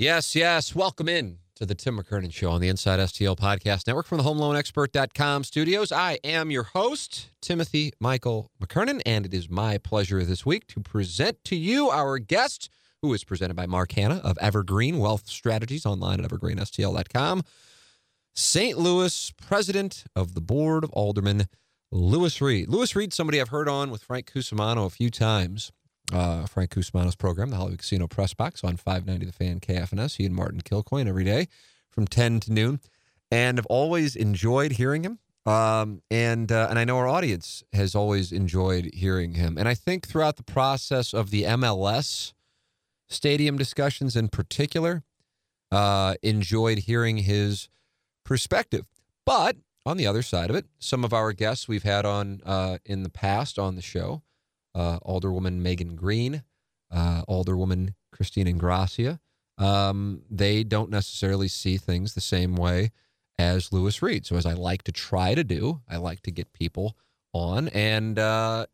Yes, yes. Welcome in to the Tim McKernan Show on the Inside STL Podcast Network from the HomeLoanExpert.com studios. I am your host, Timothy Michael McKernan, and it is my pleasure this week to present to you our guest, who is presented by Mark Hannah of Evergreen Wealth Strategies online at evergreenstl.com. St. Louis President of the Board of Aldermen, Lewis Reed. Lewis Reed, somebody I've heard on with Frank Cusimano a few times uh, Frank Cusimano's program, the Hollywood Casino Press Box on 590 The Fan KFNS. He and Martin Kilcoyne every day from 10 to noon. And I've always enjoyed hearing him. Um, and uh, and I know our audience has always enjoyed hearing him. And I think throughout the process of the MLS stadium discussions in particular, uh, enjoyed hearing his perspective. But on the other side of it, some of our guests we've had on uh, in the past on the show Alderwoman Megan Green, uh, Alderwoman Christine Ingrassia. Um, they don't necessarily see things the same way as Lewis Reed. So, as I like to try to do, I like to get people on. And uh,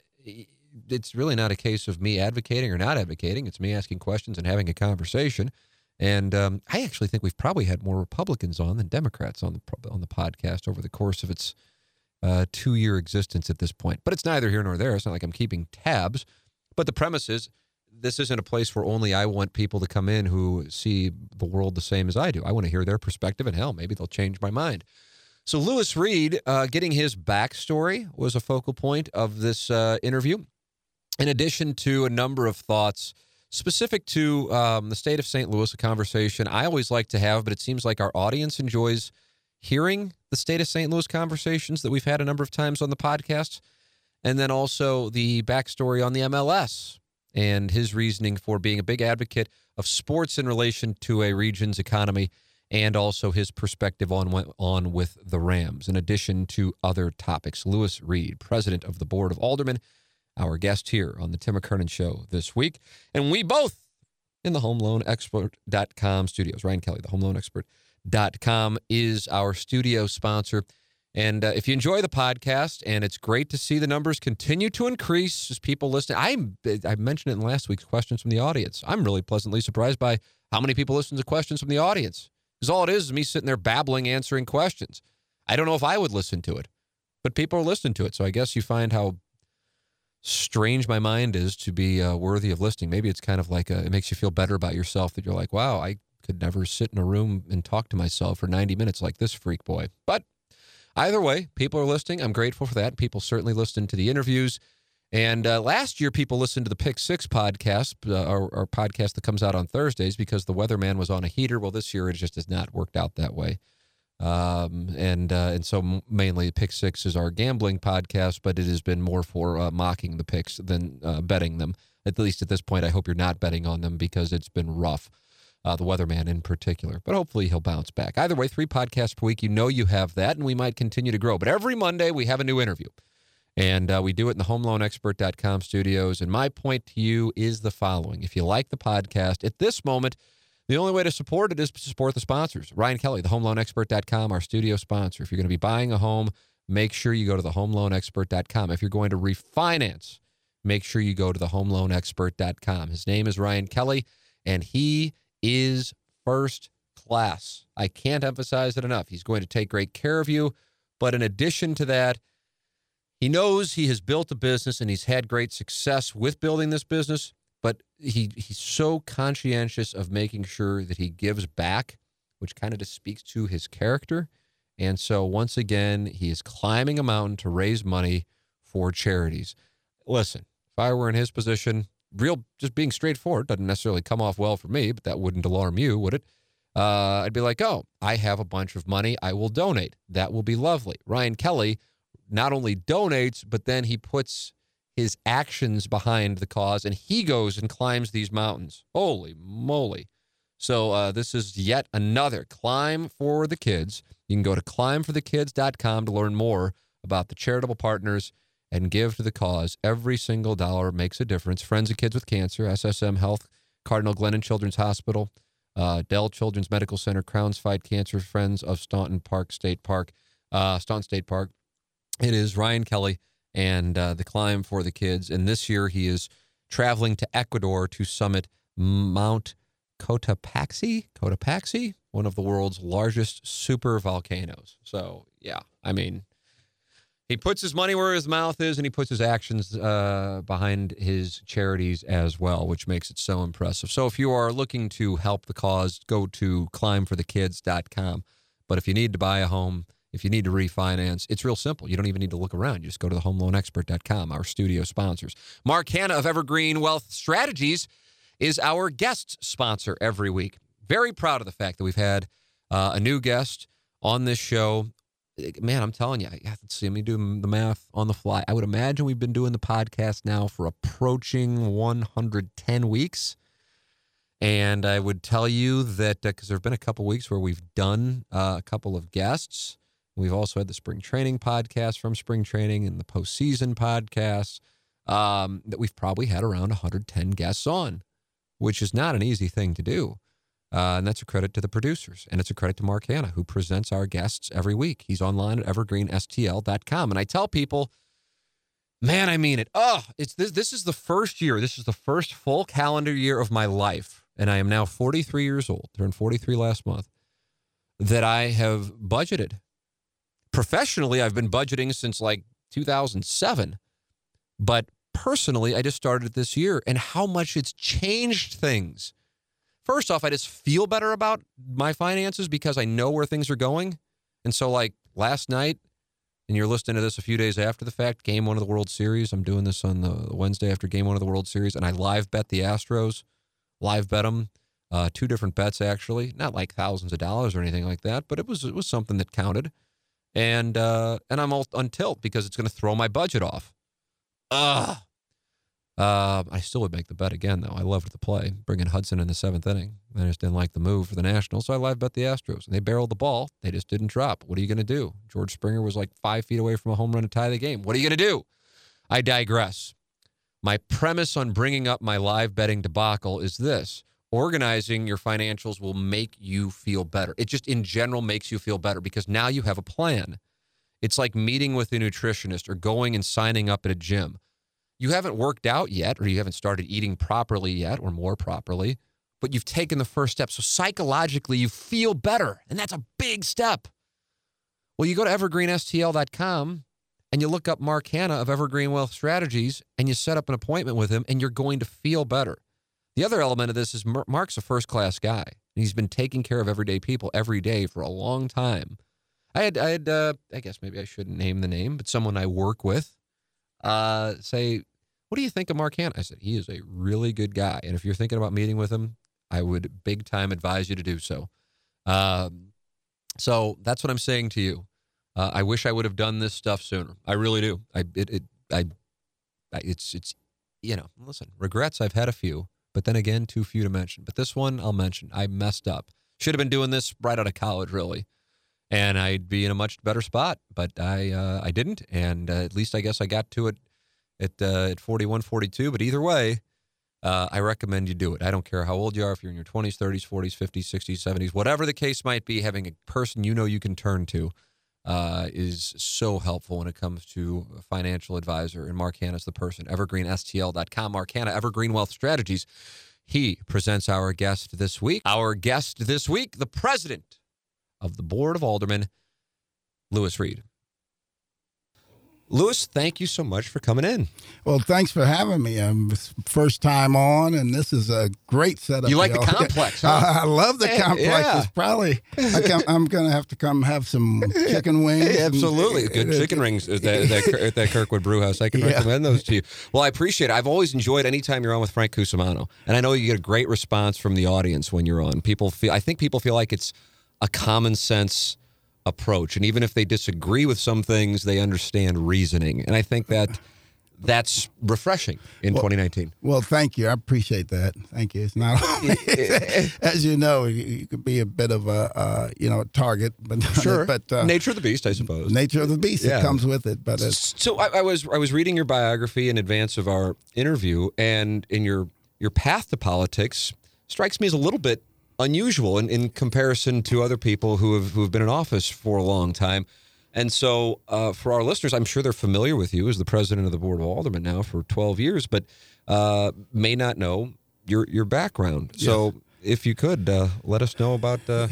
it's really not a case of me advocating or not advocating. It's me asking questions and having a conversation. And um, I actually think we've probably had more Republicans on than Democrats on the on the podcast over the course of its uh, two year existence at this point. But it's neither here nor there. It's not like I'm keeping tabs. But the premise is this isn't a place where only I want people to come in who see the world the same as I do. I want to hear their perspective, and hell, maybe they'll change my mind. So, Lewis Reed, uh, getting his backstory was a focal point of this uh, interview, in addition to a number of thoughts specific to um, the state of St. Louis, a conversation I always like to have, but it seems like our audience enjoys hearing the state of St. Louis conversations that we've had a number of times on the podcast, and then also the backstory on the MLS and his reasoning for being a big advocate of sports in relation to a region's economy and also his perspective on went on with the Rams, in addition to other topics. Lewis Reed, president of the Board of Aldermen, our guest here on the Tim McKernan Show this week. And we both in the HomeLoanExpert.com studios. Ryan Kelley, the Home Loan Expert com is our studio sponsor. And uh, if you enjoy the podcast, and it's great to see the numbers continue to increase as people listen. I I mentioned it in last week's questions from the audience. I'm really pleasantly surprised by how many people listen to questions from the audience. Because all it is is me sitting there babbling, answering questions. I don't know if I would listen to it, but people are listening to it. So I guess you find how strange my mind is to be uh, worthy of listening. Maybe it's kind of like a, it makes you feel better about yourself that you're like, wow, I could never sit in a room and talk to myself for 90 minutes like this freak boy. But either way, people are listening. I'm grateful for that. People certainly listen to the interviews. And uh, last year, people listened to the Pick Six podcast, uh, our, our, podcast that comes out on Thursdays, because the weatherman was on a heater. Well, this year it just has not worked out that way. Um, and uh, and so mainly Pick Six is our gambling podcast, but it has been more for uh, mocking the picks than uh, betting them. At least at this point, I hope you're not betting on them because it's been rough uh, the weatherman in particular. But hopefully he'll bounce back. Either way, three podcasts per week. You know you have that, and we might continue to grow. But every Monday, we have a new interview. And uh, we do it in the homeloanexpert.com studios. And my point to you is the following if you like the podcast, at this moment, the only way to support it is to support the sponsors. Ryan Kelley, the homeloanexpert.com, our studio sponsor. If you're going to be buying a home, make sure you go to the homeloanexpert.com. If you're going to refinance, make sure you go to the homeloanexpert.com. His name is Ryan Kelley, and he is first class. I can't emphasize it enough. He's going to take great care of you. But in addition to that, he knows he has built a business and he's had great success with building this business, but he, he's so conscientious of making sure that he gives back which kind of just speaks to his character. And so, once again, he is climbing a mountain to raise money for charities. Listen, if I were in his position, real just being straightforward doesn't necessarily come off well for me, but that wouldn't alarm you, would it? Uh, I'd be like, oh, I have a bunch of money. I will donate. That will be lovely. Ryan Kelley not only donates, but then he puts his actions behind the cause and he goes and climbs these mountains. Holy moly. So, uh, this is yet another climb for the kids. You can go to climbforthekids.com to learn more about the charitable partners and give to the cause. Every single dollar makes a difference. Friends of Kids with Cancer, SSM Health, Cardinal Glennon Children's Hospital, uh, Dell Children's Medical Center, Crowns Fight Cancer, Friends of Staunton Park State Park, uh, Staunton State Park. It is Ryan Kelley and uh, the climb for the kids. And this year he is traveling to Ecuador to summit Mount Cotopaxi, Cotopaxi, one of the world's largest super volcanoes. So, yeah, I mean, he puts his money where his mouth is and he puts his actions uh, behind his charities as well, which makes it so impressive. So, if you are looking to help the cause, go to climbforthekids.com. But if you need to buy a home, if you need to refinance, it's real simple. You don't even need to look around. You just go to thehomeloanexpert.com, our studio sponsors. Mark Hannah of Evergreen Wealth Strategies is our guest sponsor every week. Very proud of the fact that we've had uh, a new guest on this show. Man, I'm telling you, let's see, let me do the math on the fly. I would imagine we've been doing the podcast now for approaching 110 weeks. And I would tell you that because uh, there have been a couple weeks where we've done uh, a couple of guests. We've also had the spring training podcast from spring training and the postseason podcasts um, that we've probably had around 110 guests on which is not an easy thing to do. Uh, and that's a credit to the producers. And it's a credit to Mark Hannah, who presents our guests every week. He's online at evergreenstl.com. And I tell people, man, I mean it. Oh, it's this, this is the first year, this is the first full calendar year of my life. And I am now 43 years old, turned 43 last month, that I have budgeted. Professionally, I've been budgeting since like 2007. But personally, I just started this year and how much it's changed things. First off, I just feel better about my finances because I know where things are going. And so, like last night, and you're listening to this a few days after the fact, game one of the World Series. I'm doing this on the Wednesday after game one of the World Series, and I live bet the Astros, live bet them, uh, two different bets actually, not like thousands of dollars or anything like that, but it was it was something that counted, and uh, and I'm all on tilt because it's going to throw my budget off. Ugh. Uh, I still would make the bet again, though. I loved the play, bringing Hudson in the seventh inning. I just didn't like the move for the Nationals, so I live bet the Astros. And they barreled the ball. They just didn't drop. What are you going to do? George Springer was like five feet away from a home run to tie the game. What are you going to do? I digress. My premise on bringing up my live betting debacle is this organizing your financials will make you feel better. It just in general makes you feel better because now you have a plan. It's like meeting with a nutritionist or going and signing up at a gym you haven't worked out yet, or you haven't started eating properly yet, or more properly, but you've taken the first step. So psychologically, you feel better. And that's a big step. Well, you go to evergreenstl.com and you look up Mark Hannah of Evergreen Wealth Strategies and you set up an appointment with him, and you're going to feel better. The other element of this is Mark's a first class guy. And he's been taking care of everyday people every day for a long time. I had, I had, uh, I guess maybe I shouldn't name the name, but someone I work with uh, say, what do you think of Mark Hannah? I said, he is a really good guy. And if you're thinking about meeting with him, I would big time advise you to do so. Um, so that's what I'm saying to you. Uh, I wish I would have done this stuff sooner. I really do. I, it, it, I, I, it's, it's, you know, listen, regrets. I've had a few, but then again, too few to mention. But this one I'll mention. I messed up. Should have been doing this right out of college, really and I'd be in a much better spot. But I uh, I didn't, and uh, at least I guess I got to it at uh, at 41, 42. But either way, uh, I recommend you do it. I don't care how old you are, if you're in your 20s, 30s, 40s, 50s, 60s, 70s, whatever the case might be. Having a person you know you can turn to. Uh, is so helpful when it comes to financial advisor. And Mark Hannah's the person. EvergreenSTL.com. Mark Hannah, Evergreen Wealth Strategies. He presents our guest this week. Our guest this week, the president of the Board of Aldermen, Lewis Reed. Lewis, thank you so much for coming in. Well, thanks for having me. Um, I'm first time on, and this is a great setup. You like the complex, huh? I, I love the complex. yeah. It's probably I am going to have to come have some chicken wings. Hey, and- absolutely. Good chicken rings at that, that, at that Kirkwood Brew House. I can recommend those to you. Well, I appreciate it. I've always enjoyed anytime you're on with Frank Cusimano. And I know you get a great response from the audience when you're on. People feel I think people feel like it's a common sense approach. And even if they disagree with some things, they understand reasoning. And I think that that's refreshing in 2019. Well, thank you. I appreciate that. Thank you. It's not as you know, you, could be a bit of a uh, you know target, but Sure. but uh, Nature of the beast, I suppose. nature of the beast Yeah. it comes with it. But it's, So I, I was I was reading your biography in advance of our interview, and in your your path to politics strikes me as a little bit unusual in, in comparison to other people who have who have been in office for a long time. And so, uh, for our listeners, I'm sure they're familiar with you as the president of the board of aldermen now for 12 years, but uh, may not know your your background. So, if you could uh, let us know about uh,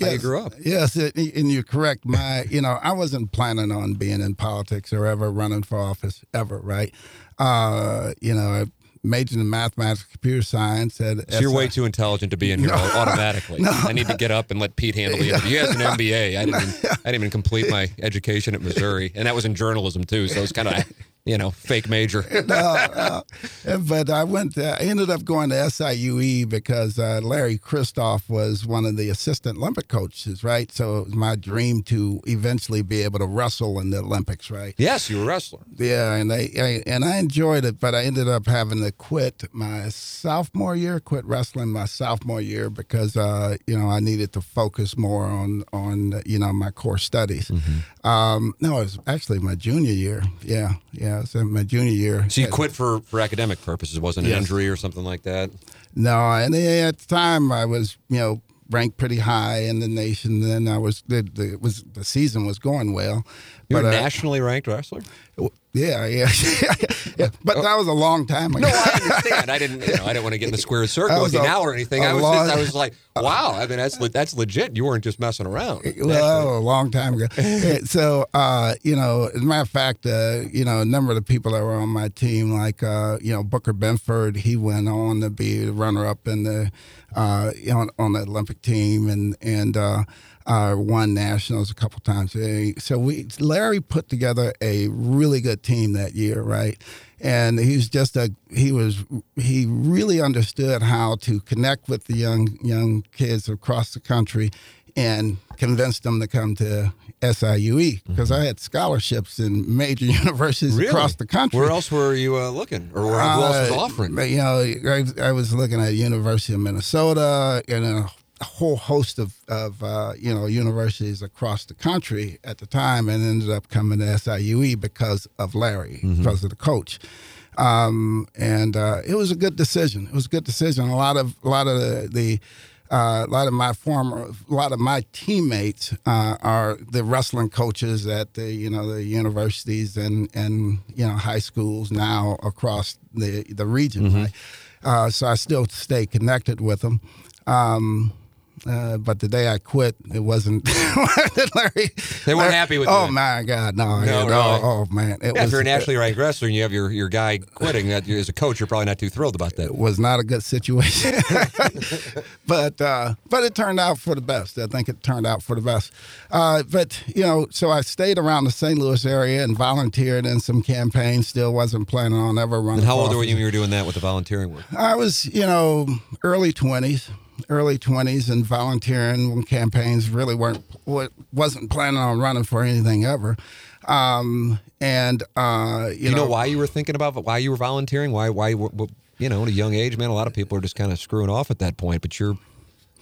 how you grew up. Yes, and you're correct. My, you know, I wasn't planning on being in politics or ever running for office ever, right? Uh, you know, I majored in mathematics, computer science. At So you're way too intelligent to be in here automatically. I need to get up and let Pete handle the interview. He has an MBA. I didn't, even, I didn't even complete my education at Missouri, and that was in journalism too. So it's kind of, you know, fake major. no, no. But I went. uh, I ended up going to SIUE because uh, Larry Kristoff was one of the assistant Olympic coaches, right? So it was my dream to eventually be able to wrestle in the Olympics, right? Yes, you're a wrestler. Yeah, and I, I and I enjoyed it, but I ended up having to quit my sophomore year. Quit wrestling my sophomore year because uh, you know I needed to focus more on on you know my core studies. Mm-hmm. Um, no, it was actually my junior year. Yeah, yeah, was my junior year. So you quit for for academic purposes. Wasn't an injury or something like that. No, and at the time I was, you know, ranked pretty high in the nation. Then I was the, the was the season was going well, You're but a uh, nationally ranked wrestler. yeah, yeah, yeah. But that was a long time ago. No, I understand. I didn't. You know, I didn't want to get in the square circle with you now or anything. I was. long- just, I was like, wow. I mean, that's le- that's legit. You weren't just messing around. Well, a long time ago. So, uh, you know, as a matter of fact, uh, you know, a number of the people that were on my team, like, uh, you know, Booker Benford, he went on to be the runner-up in the, uh, know, on the Olympic team and and uh, uh, won nationals a couple times. So we, Larry put together a really good team that year, right? And he was just a he was he really understood how to connect with the young young kids across the country and convinced them to come to SIUE because I had scholarships in major universities Really? across the country. Where else were you uh, looking, or where, who else was Uh, offering? You know, I, I was looking at University of Minnesota and a whole host of, of uh, you know universities across the country at the time, and ended up coming to SIUE because of Larry, because of the coach. Um, and uh, it was a good decision. It was a good decision. A lot of a lot of the, the uh, a lot of my former, a lot of my teammates uh, are the wrestling coaches at the you know the universities and and you know high schools now across the the region. Right? Uh, so I still stay connected with them. Um, uh, but the day I quit, it wasn't Larry. They weren't Larry- happy with Oh my God, no, No, yeah, really? oh, oh, man, it Yeah, if you're a nationally ranked wrestler and you have your, your guy quitting, that as a coach, you're probably not too thrilled about that. it was not a good situation. but uh, but it turned out for the best. I think it turned out for the best. Uh, but you know, so I stayed around the St. Louis area and volunteered in some campaigns. Still wasn't planning on ever running. And how old were you when you were doing that with the volunteering work? I was, you know, early twenties, early twenties, and volunteering when campaigns. Really weren't wasn't planning on running for anything ever. Um, and uh, you, you know, why you were thinking about why you were volunteering? Why why wh- wh- you know at a young age, man, a lot of people are just kind of screwing off at that point. But you're,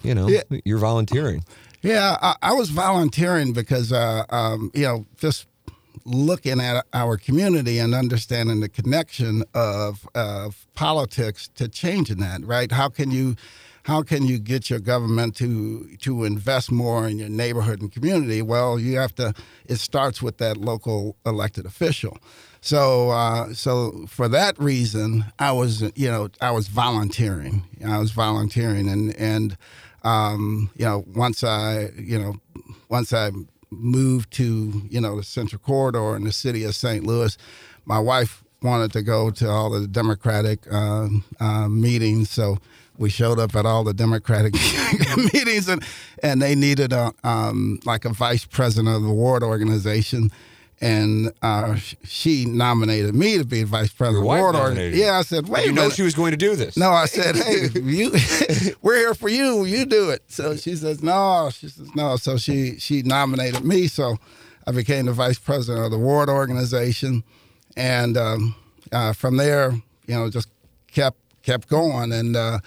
you know, Yeah. you're volunteering. Yeah, I, I was volunteering because, uh, um, you know, just looking at our community and understanding the connection of of politics to changing that. Right? How can you how can you get your government to to invest more in your neighborhood and community? Well, you have to. It starts with that local elected official. So, uh, so for that reason, I was, you know, I was volunteering. I was volunteering, and and um, you know, once I, you know, once I moved to you know the Central Corridor in the city of St. Louis, my wife wanted to go to all the Democratic uh, uh, meetings, so we showed up at all the Democratic meetings, and and they needed a um, like a vice president of the ward organization. And uh, she nominated me to be vice president Your of the ward. org- nominated you. Yeah, I said, wait you know she was going to do this. No, I said, hey, you, we're here for you. You do it. So she says, no. She says, no. So she she nominated me. So I became the vice president of the ward organization, and um, uh, from there, you know, just kept kept going and uh,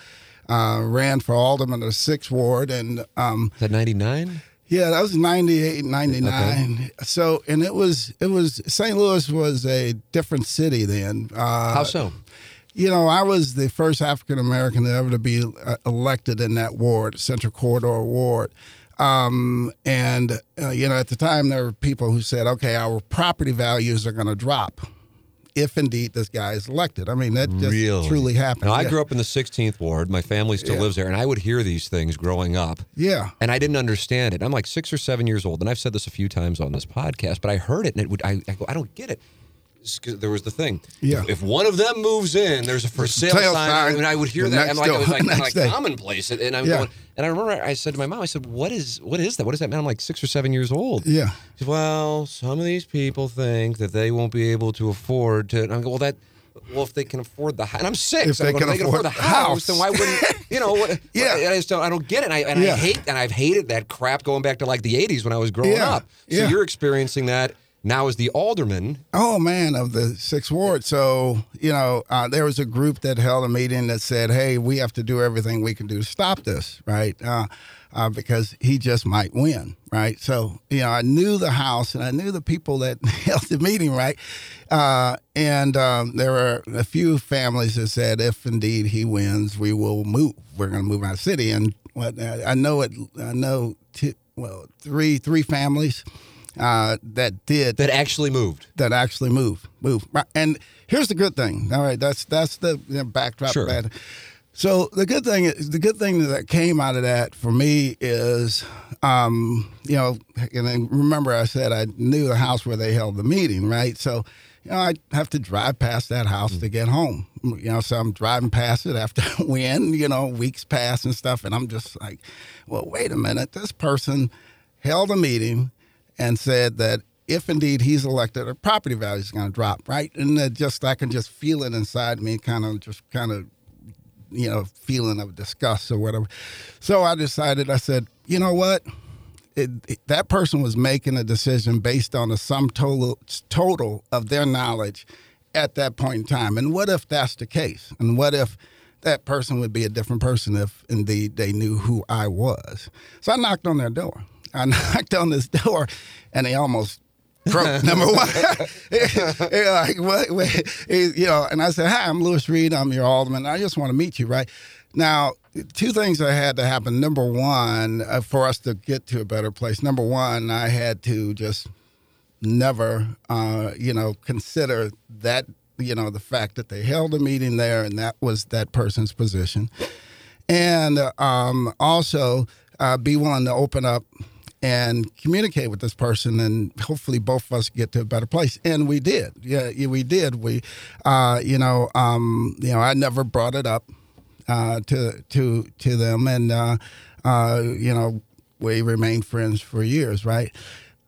uh, ran for alderman of the sixth ward. And um, Is that 99? yeah, that was 98, 99. So, and it was it was St. Louis was a different city then. Uh, How so? you know, I was the first African American ever to be uh, elected in that ward, Central Corridor Ward. Um, and, uh, you know, at the time, there were people who said, okay, our property values are going to drop if indeed this guy is elected. I mean, that just Really? truly happened. Now, I grew up in the 16th ward. My family still lives there, and I would hear these things growing up. Yeah. And I didn't understand it. I'm like six or seven years old, and I've said this a few times on this podcast, but I heard it, and it would. I, I go, I don't get it. There was the thing. Yeah. If, one of them moves in, there's a for sale sale sign, sign and I would hear that. I'm like, it was like, like commonplace, and I'm Yeah. going. And I remember I said to my mom, I said, "What is what is that? What does that?" mean?" I'm like six or seven years old. Yeah. Said, well, some of these people think that they won't be able to afford to. And I go, well, that. Well, if they can afford the house, and I'm six, If and they go, can if they can afford afford the house, house. then why wouldn't you know? What, Yeah. I just don't. I don't get it. And I, and I hate, and I've hated that crap going back to like the '80s when I was growing Yeah. up. So Yeah. you're experiencing that now as the alderman. Oh man, of the sixth ward. So you know, uh, there was a group that held a meeting that said, "Hey, we have to do everything we can do to stop this, right? Uh, uh, because he just might win, right?" So you know, I knew the house and I knew the people that held the meeting, right? Uh, and um, there were a few families that said, "If indeed he wins, we will move. We're going to move out of city." And what I know it, I know, two, well, three three families. Uh, that did That actually moved. that actually moved move. And here's the good thing. All right, that's that's the you know, backdrop. Sure. That. So the good thing, is- the good thing that came out of that for me is, um, you know, and then remember I said I knew the house where they held the meeting, right? So, you know, I have to drive past that house to get home. You know, so I'm driving past it after a win. You know, weeks pass and stuff, and I'm just like, well, wait a minute, this person held a meeting and said that if indeed he's elected, our property value is going to drop, right? And it just I can just feel it inside me, kind of just kind of you know feeling of disgust or whatever. So I decided. I said, you know what? It, it- that person was making a decision based on the sum total total of their knowledge at that point in time. And what if that's the case? And what if that person would be a different person if indeed they knew who I was? So I knocked on their door. I knocked on this door, and they almost broke. number one, like what, you know. And I said, "Hi, I'm Lewis Reed. I'm your alderman. I just want to meet you." Right now, two things that had to happen. Number one, uh, for us to get to a better place. Number one, I had to just never, uh, you know, consider that, you know, the fact that they held a meeting there and that was that person's position. And um, also uh, be willing to open up and communicate with this person and hopefully both of us get to a better place. And we did. Yeah, we did. We, uh, you know, um, you know, I never brought it up uh, to to to them, and uh, uh, you know, we remained friends for years, right?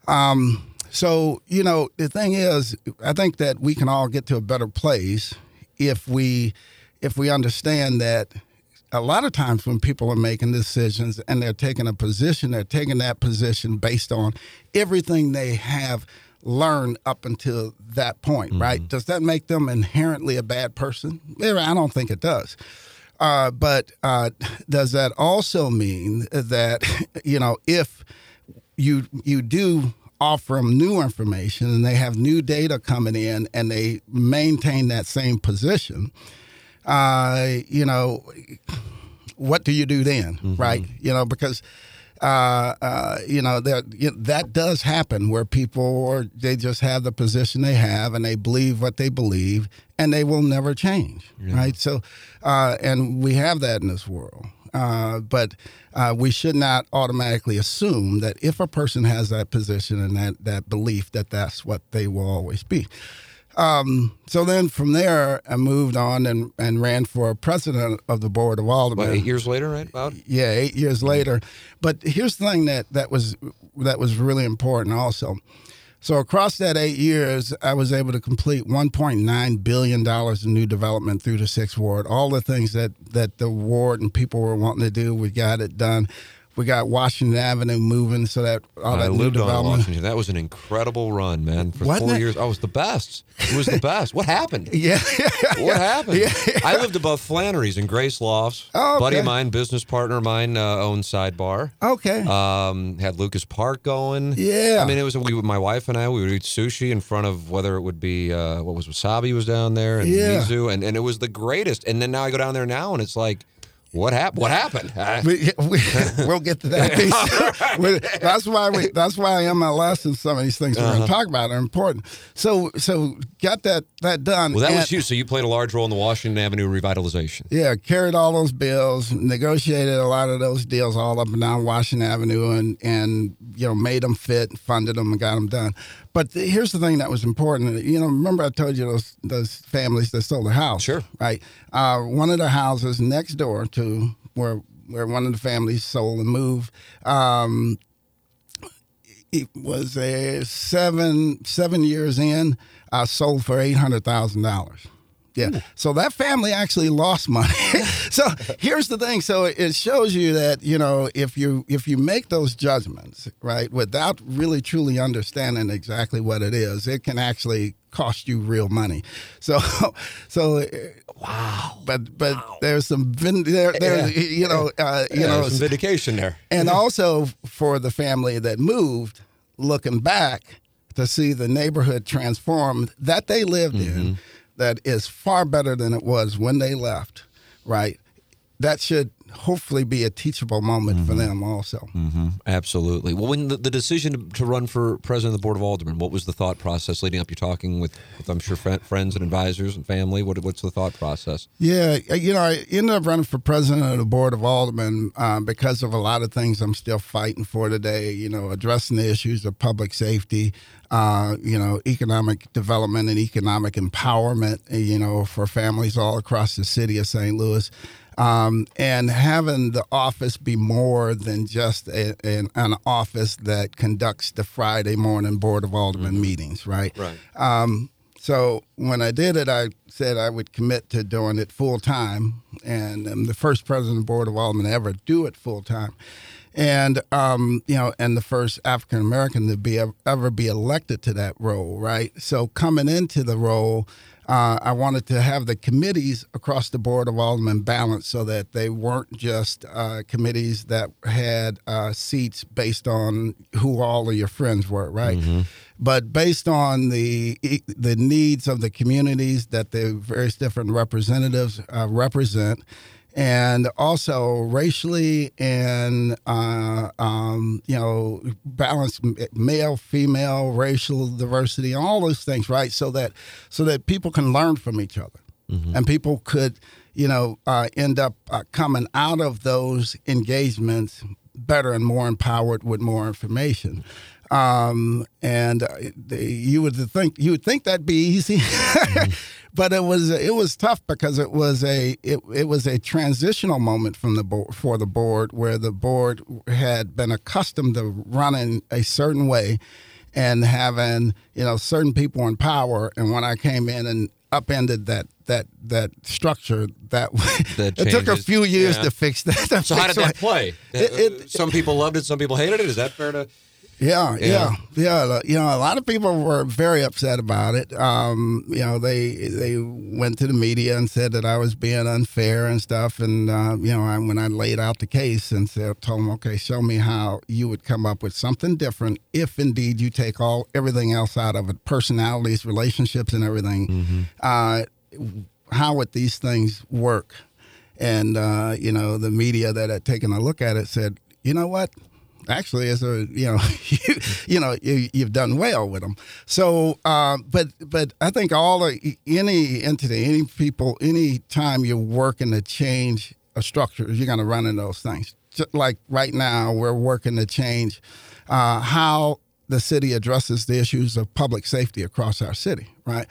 Um, so you know, the thing is, I think that we can all get to a better place if we if we understand that a lot of times when people are making decisions and they're taking a position, they're taking that position based on everything they have learned up until that point, right? Does that make them inherently a bad person? I don't think it does. Uh, but uh, does that also mean that you know if you you do offer them new information and they have new data coming in and they maintain that same position, uh, you know, what do you do then, right? You know, because uh, uh, you know that you know, that does happen where people or they just have the position they have and they believe what they believe and they will never change, right? So, uh, and we have that in this world. Uh, but uh, we should not automatically assume that if a person has that position and that, that belief, that that's what they will always be. Um, so then from there, I moved on and, and ran for president of the board of aldermen. About eight years later, right? About Yeah, eight years later. But here's the thing that, that was that was really important also. So across that eight years, I was able to complete 1.9 billion dollars in new development through the sixth ward. All the things that that the ward and people were wanting to do, we got it done. We got Washington Avenue moving, so that all I that new lived on. Washington. That was an incredible run, man. For Wasn't four it? years, I was the best. It was the best. What happened? Yeah, What happened? Yeah. I lived above Flannery's in Grace Lofts. Oh, Buddy of mine, business partner of mine, uh, owned Sidebar. okay. Um, had Lucas Park going. Yeah. I mean, it was we, my wife and I. We would eat sushi in front of whether it would be uh, what was Wasabi was down there and Yeah. Mizu, and and it was the greatest. And then now I go down there now, and it's like, what happened? What happened? I- we, we'll get to that piece. We- that's why we. That's why MLS and some of these things we're Uh-huh. going to talk about are important. So, so got that that done. well, that And- was you. So you played a large role in the Washington Avenue revitalization. Yeah, carried all those bills, negotiated a lot of those deals all up and down Washington Avenue, and and you know made them fit, funded them, and got them done. But the, here's the thing that was important. You know, remember I told you those those families that sold the house. Sure. Right. Uh, one of the houses next door to where where one of the families sold and moved. Um, it was a seven seven years in. I sold for eight hundred thousand dollars. Yeah. So that family actually lost money. so here's the thing. So it shows you that you know if you if you make those judgments right without really truly understanding exactly what it is, it can actually cost you real money. So so wow. But but there's some vin- there there you know uh, you Yeah, know some vindication there. and also for the family that moved, looking back to see the neighborhood transformed that they lived in, that is far better than it was when they left, right? That should hopefully be a teachable moment for them also. Absolutely. Well, when the, the decision to run for president of the board of aldermen, what was the thought process leading up? You're talking with, with I'm sure, fri- friends and advisors and family. What, what's the thought process? Yeah, uh, you know, I ended up running for president of the board of aldermen uh, because of a lot of things I'm still fighting for today. You know, addressing the issues of public safety, uh, you know, economic development and economic empowerment. You know, for families all across the city of St. Louis. Um, and having the office be more than just a, an, an office that conducts the Friday morning Board of Aldermen meetings, right? Right. Um, so when I did it, I said I would commit to doing it full time, and I'm the first president of the board of aldermen to ever do it full time, and um, you know, and the first African American to be ever be elected to that role, right? So coming into the role. Uh, I wanted to have the committees across the board of aldermen balanced so that they weren't just uh, committees that had uh, seats based on who all of your friends were, right? But based on the the needs of the communities that the various different representatives uh, represent, and also racially and uh, um, you know balance male female racial diversity and all those things right? So that so that people can learn from each other. And people could you know uh, end up uh, coming out of those engagements better and more empowered with more information. Um, and uh, the, you would think you would think that'd be easy, but it was it was tough because it was a it, it was a transitional moment from the board for the board where the board had been accustomed to running a certain way and having you know certain people in power, and when I came in and upended that that that structure that it took a few years Yeah. to fix that. So how did that play? It- it- some people loved it. Some people hated it. Is that fair to? Yeah, Yeah. yeah, yeah. You know, a lot of people were very upset about it. Um, you know, they they went to the media and said that I was being unfair and stuff. And uh, you know, I, when I laid out the case and said, told them, okay, show me how you would come up with something different if indeed you take all everything else out of it, personalities, relationships, and everything. Uh, how would these things work? And uh, you know, the media that had taken a look at it said, you know what? Actually, as a you know, you, you know, you, you've done well with them. So, uh, but but I think all the, any entity, any people, any time you're working to change of structures you're going to run in those things. Just like right now, we're working to change uh, how the city addresses the issues of public safety across our city, right?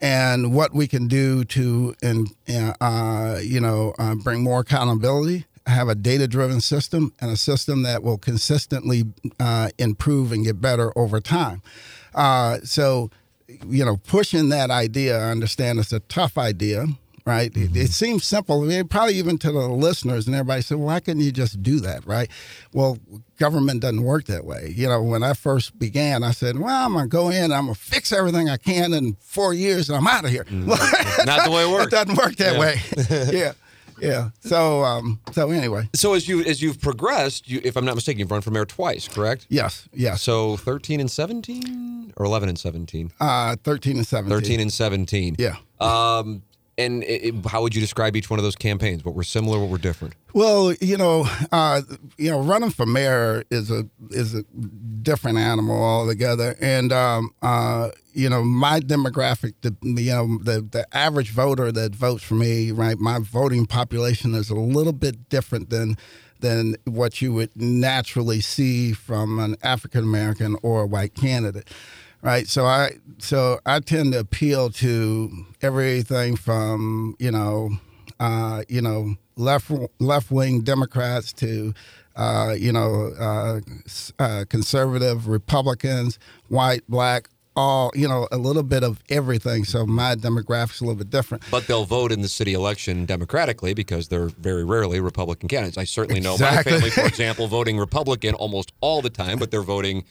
And what we can do to, and uh, you know, uh, bring more accountability, have a data-driven system, and a system that will consistently uh, improve and get better over time. Uh, so, you know, pushing that idea, I understand it's a tough idea right? Mm-hmm. It, it, seems simple. I mean, probably even to the listeners and everybody said, "Why couldn't you just do that?" Right? Well, government doesn't work that way. You know, when I first began, I said, "Well, I'm gonna go in, I'm gonna fix everything I can in four years, and I'm out of here." Mm-hmm. Not the way it works. it doesn't work that yeah. way. yeah. Yeah. So, um, so anyway. So as you as you've progressed, you, if I'm not mistaken, you've run for mayor twice, correct? Yes. Yes. So 13 and 17, or 11 and 17? Uh, 13 and 17. 13 and 17. Yeah. Um, and it, how would you describe each one of those campaigns? What were similar? What were different? Well, you know, uh, you know, running for mayor is a is a different animal altogether, and um, uh, you know, my demographic, the you know, the the average voter that votes for me, right? My voting population is a little bit different than than what you would naturally see from an African American or a white candidate right? So I so I tend to appeal to everything from you know uh, you know left left wing Democrats to uh, you know uh, uh, conservative Republicans, white, black. All you know, a little bit of everything. So my demographic's a little bit different. But they'll vote in the city election democratically because they're very rarely Republican candidates. I certainly know exactly. my family, for example, voting Republican almost all the time, but they're voting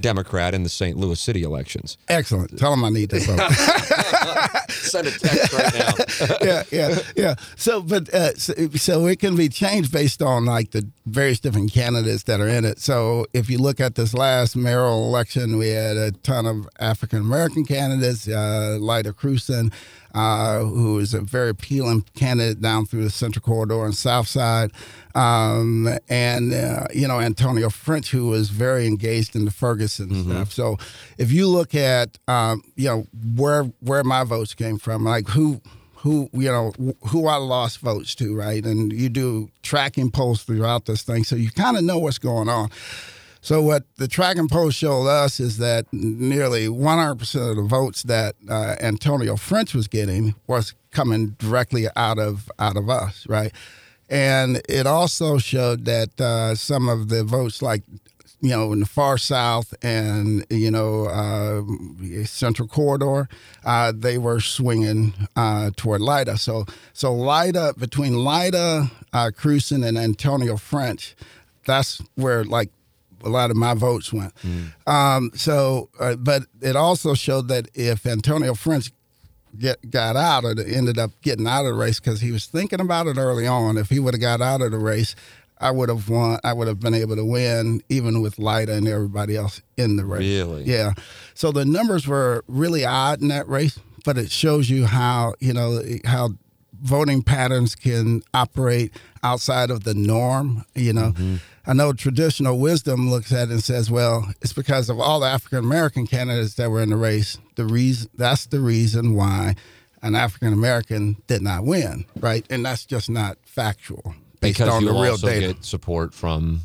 Democrat in the St. Louis city elections. Excellent. Tell them I need to vote. Send a text right now. yeah, yeah, yeah. So, but uh, so, so, it can be changed based on like the various different candidates that are in it. So, if you look at this last mayoral election, we had a ton of African American candidates, uh, Lyda Krewson uh, who is a very appealing candidate down through the Central Corridor and South Side, um, and uh, you know Antonio French, who was very engaged in the Ferguson mm-hmm. stuff. So if you look at um, you know where where my votes came from, like who who you know who I lost votes to, right? And you do tracking polls throughout this thing, so you kind of know what's going on. So what the tracking poll showed us is that nearly 100% of the votes that uh, Antonio French was getting was coming directly out of out of us, right? And it also showed that uh, some of the votes, like you know, in the far south and you know uh, Central Corridor, uh, they were swinging uh, toward Lyda. So so Lyda between Lyda, uh, Krewson, and Antonio French, that's where like a lot of my votes went. Mm. Um, so, uh, but it also showed that if Antonio French get got out or ended up getting out of the race because he was thinking about it early on, if he would have got out of the race, I would have won. I would have been able to win, even with Lyda and everybody else in the race. Really? Yeah. So the numbers were really odd in that race, but it shows you how you know how voting patterns can operate outside of the norm. You know. Mm-hmm I know traditional wisdom looks at it and says, well, it's because of all the African American candidates that were in the race. The reason that's the reason why an African American did not win, right? And that's just not factual based because on the real also data. Get support from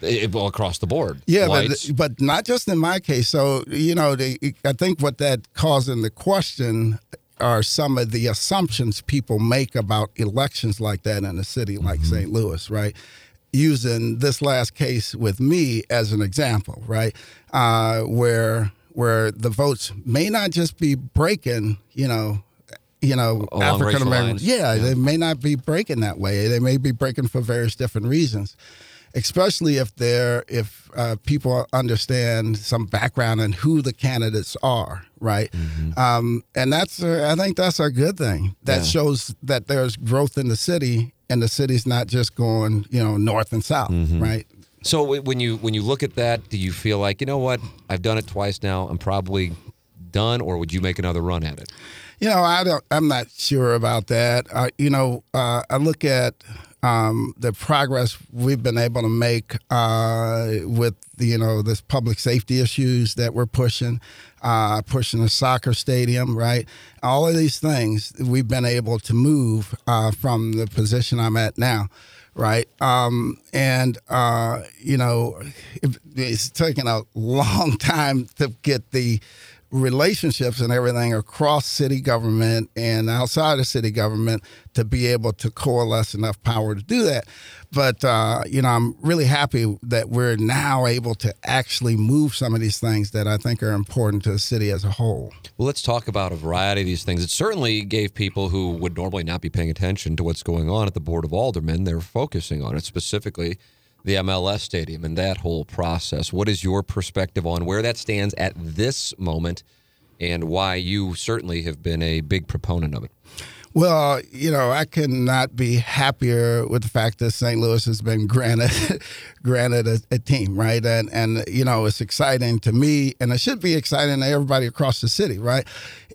it, well, across the board. Yeah, but but not just in my case. So you know, they, I think what that causing the question are some of the assumptions people make about elections like that in a city like mm-hmm. St. Louis, right? using this last case with me as an example, right? Uh, where where the votes may not just be breaking, you know, you know, African American. Yeah, yeah, they may not be breaking that way. They may be breaking for various different reasons. Especially if they're if uh, people understand some background and who the candidates are, right? Mm-hmm. Um, and that's uh, I think that's a good thing. That yeah. shows that there's growth in the city and the city's not just going, you know, north and south, mm-hmm. right? So when you when you look at that, do you feel like you know what I've done it twice now? I'm probably done, or would you make another run at it? You know, I don't. I'm not sure about that. Uh, you know, uh, I look at um, the progress we've been able to make uh, with you know this public safety issues that we're pushing, uh, pushing the soccer stadium, right? All of these things we've been able to move uh, from the position I'm at now right? Um, and uh, you know, it, it's taken a long time to get the relationships and everything across city government and outside of city government to be able to coalesce enough power to do that. But, uh, you know, I'm really happy that we're now able to actually move some of these things that I think are important to the city as a whole. Well, let's talk about a variety of these things. It certainly gave people who would normally not be paying attention to what's going on at the Board of Aldermen, they're focusing on it specifically the MLS stadium and that whole process. What is your perspective on where that stands at this moment and why you certainly have been a big proponent of it? Well, you know, I cannot be happier with the fact that St. Louis has been granted granted a, a, team, right? And and you know, it's exciting to me, and it should be exciting to everybody across the city, right?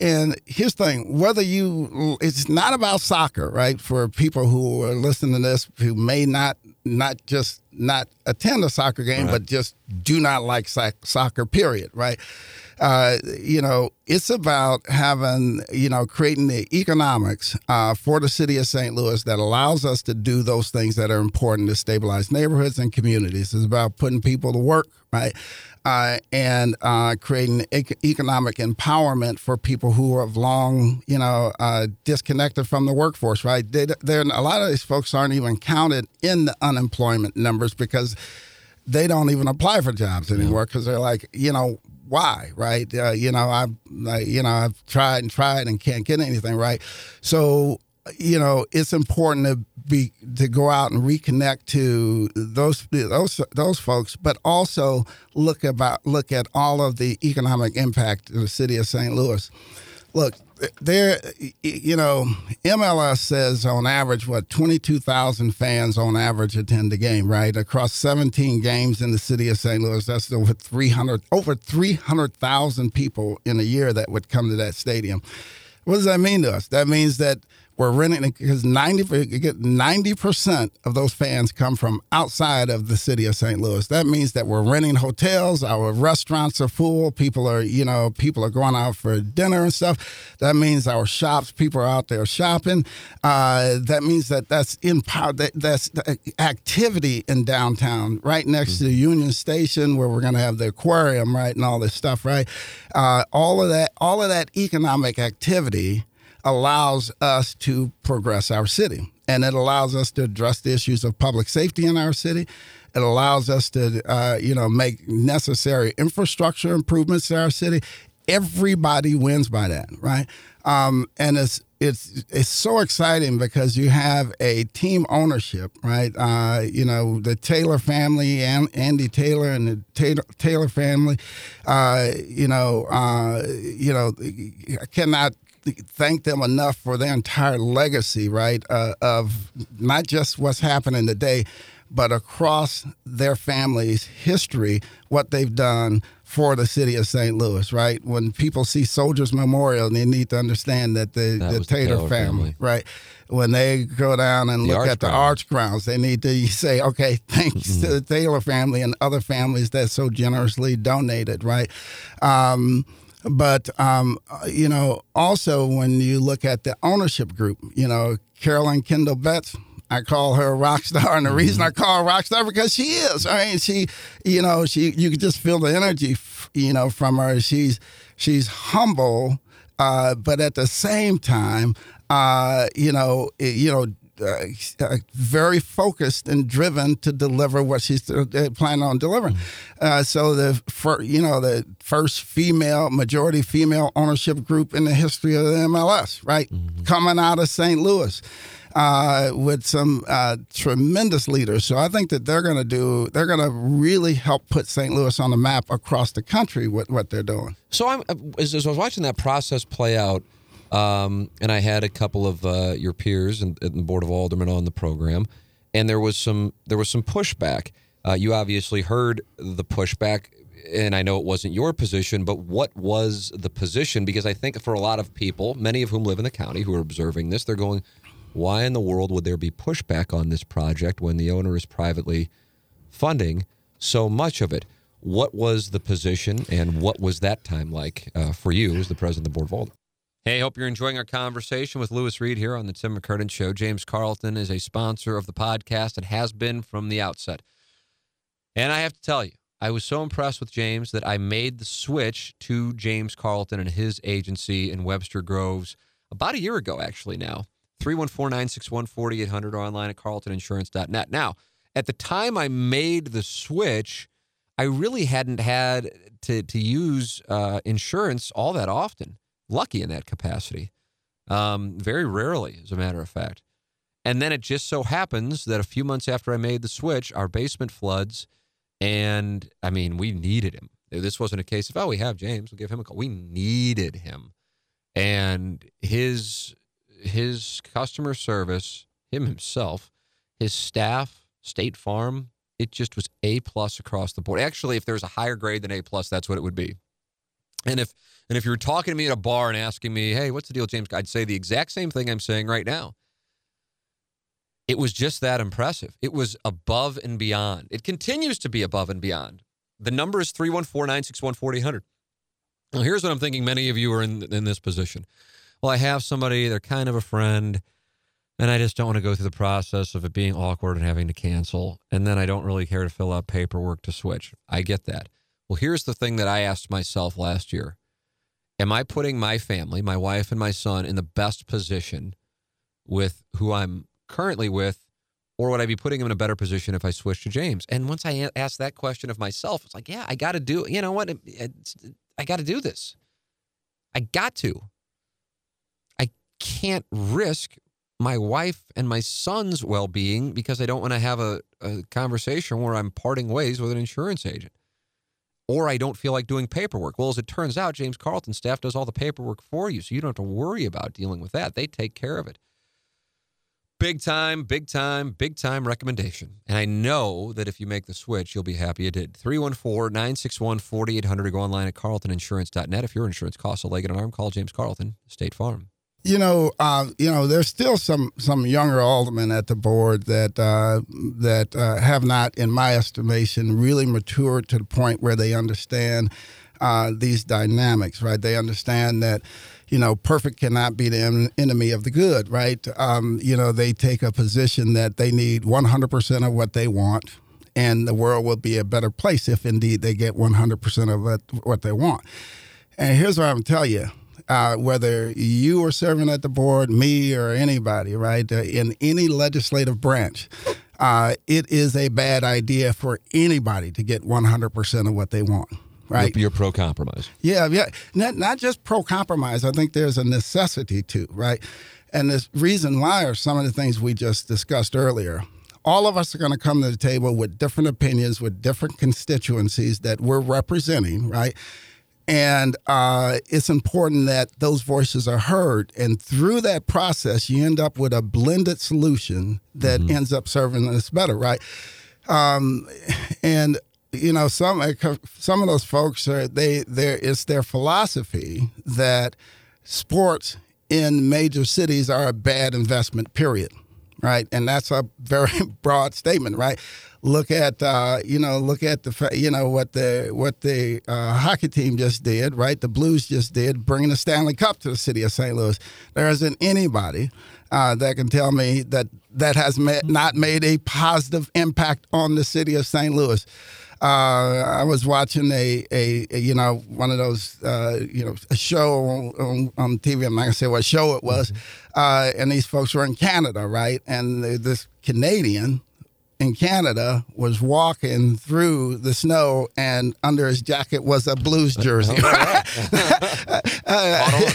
And here's the thing: whether you, it's not about soccer, right? For people who are listening to this who may not not just not attend a soccer game, right. but just do not like soccer, period, right? Uh, you know, it's about having, you know, creating the economics uh, for the city of St. Louis that allows us to do those things that are important to stabilize neighborhoods and communities. It's about putting people to work, right? Uh, and uh, creating ec- economic empowerment for people who have long, you know, uh, disconnected from the workforce. Right? They, a lot of these folks aren't even counted in the unemployment numbers because they don't even apply for jobs anymore because they're like, you know, why, right? Uh, you know, I've, you know, I've tried and tried and can't get anything right. So, you know, it's important to be to go out and reconnect to those those those folks, but also look about look at all of the economic impact of the city of St. Louis. Look, there, you know, MLS says on average, what, 22,000 fans on average attend the game, right? Across 17 games in the city of St. Louis, that's over 300, over 300,000 people in a year that would come to that stadium. What does that mean to us? That means that we're renting because 90 percent of those fans come from outside of the city of St. Louis. That means that we're renting hotels, our restaurants are full, people are you know people are going out for dinner and stuff. That means our shops, people are out there shopping. Uh, that means that that's in power. That, that's activity in downtown, right next mm-hmm. to the Union Station, where we're going to have the aquarium, right, and all this stuff, right. Uh, all of that, all of that economic activity allows us to progress our city. And it allows us to address the issues of public safety in our city. It allows us to, uh, you know, make necessary infrastructure improvements in our city. Everybody wins by that, right? Um, and it's it's it's so exciting because you have a team ownership, right? Uh, you know, the Taylor family, and Andy Taylor and the Taylor, Taylor family. Uh, you know, uh, you know, I cannot thank them enough for their entire legacy, right? Uh, of not just what's happening today, but across their family's history, what they've done for the city of St. Louis, right? When people see Soldiers Memorial, they need to understand that the, that the Taylor, Taylor family, family, right? When they go down and the look at the arch grounds, they need to say, okay, thanks mm-hmm. to the Taylor family and other families that so generously donated, right? Um, but um, you know, also when you look at the ownership group, you know, Carolyn Kindle Betts. I call her a rock star, and the mm-hmm. reason I call her rock star because she is. I mean, she, you know, she you can just feel the energy, you know, from her. She's she's humble, uh, but at the same time, uh, you know, you know, uh, uh, very focused and driven to deliver what she's uh, planning on delivering. Uh, so the for, you know the first female majority female ownership group in the history of the MLS, right, mm-hmm. coming out of St. Louis. Uh, with some uh, tremendous leaders. So I think that they're going to do, they're going to really help put St. Louis on the map across the country with what they're doing. So I'm, as, as I was watching that process play out, um, and I had a couple of uh, your peers in, the board of aldermen on the program, and there was some there was some pushback. Uh, you obviously heard the pushback, and I know it wasn't your position, but what was the position? Because I think for a lot of people, many of whom live in the county who are observing this, they're going, why in the world would there be pushback on this project when the owner is privately funding so much of it? What was the position and what was that time like uh, for you as the president of the board of Alder? Hey, hope you're enjoying our conversation with Lewis Reed here on the Tim McKernan Show. James Carlton is a sponsor of the podcast and has been from the outset. And I have to tell you, I was so impressed with James that I made the switch to James Carlton and his agency in Webster Groves about a year ago, actually, now. 314 961 4800 or online at carltoninsurance.net. Now, at the time I made the switch, I really hadn't had to, to use uh, insurance all that often lucky in that capacity. Um, very rarely, as a matter of fact. And then it just so happens that a few months after I made the switch, our basement floods. And I mean, we needed him. This wasn't a case of, oh, we have James, we'll give him a call. We needed him. And his his customer service, him himself, his staff, State Farm, it just was A plus across the board. Actually, if there's a higher grade than A plus, that's what it would be. And if and if you were talking to me at a bar and asking me, hey, what's the deal, James? I'd say the exact same thing I'm saying right now. It was just that impressive. It was above and beyond. It continues to be above and beyond. The number is 314 961 4800. Now, here's what I'm thinking many of you are in, in this position. Well, I have somebody, they're kind of a friend, and I just don't want to go through the process of it being awkward and having to cancel. And then I don't really care to fill out paperwork to switch. I get that. Well, here's the thing that I asked myself last year Am I putting my family, my wife and my son, in the best position with who I'm currently with, or would I be putting him in a better position if I switch to James? And once I asked that question of myself, it's like, yeah, I got to do. You know what? I got to do this. I got to. I can't risk my wife and my son's well-being because I don't want to have a, a conversation where I'm parting ways with an insurance agent or I don't feel like doing paperwork. Well, as it turns out, James Carlton staff does all the paperwork for you, so you don't have to worry about dealing with that. They take care of it. Big time, big time, big time recommendation. And I know that if you make the switch, you'll be happy you did. 314 961 4800 or go online at carltoninsurance.net. If your insurance costs a leg and an arm, call James Carlton, State Farm you know, uh, you know, there's still some some younger aldermen at the board that uh, that uh, have not, in my estimation, really matured to the point where they understand uh, these dynamics. Right? They understand that. You know, perfect cannot be the enemy of the good, right? Um, you know, they take a position that they need 100% of what they want, and the world will be a better place if indeed they get 100% of what, what they want. And here's what I'm telling you uh, whether you are serving at the board, me, or anybody, right, uh, in any legislative branch, uh, it is a bad idea for anybody to get 100% of what they want. Right, you're pro compromise. Yeah, yeah, not not just pro compromise. I think there's a necessity to right, and the reason why are some of the things we just discussed earlier all of us are going to come to the table with different opinions, with different constituencies that we're representing, right? And uh, it's important that those voices are heard. And through that process, you end up with a blended solution that mm-hmm. ends up serving us better, right? Um, and you know, some some of those folks are they there. It's their philosophy that sports in major cities are a bad investment. Period. Right, and that's a very broad statement, right? Look at uh, you know look at the you know what the what the uh, hockey team just did right the blues just did bringing the stanley cup to the city of st louis there isn't anybody uh, that can tell me that that has not made a positive impact on the city of st louis uh, I was watching a, a, a, you know one of those uh, you know a show on, on, TV. I'm not gonna say what show it was, mm-hmm. uh, and these folks were in Canada, right? And this Canadian in Canada was walking through the snow, and under his jacket was a Blues jersey. uh,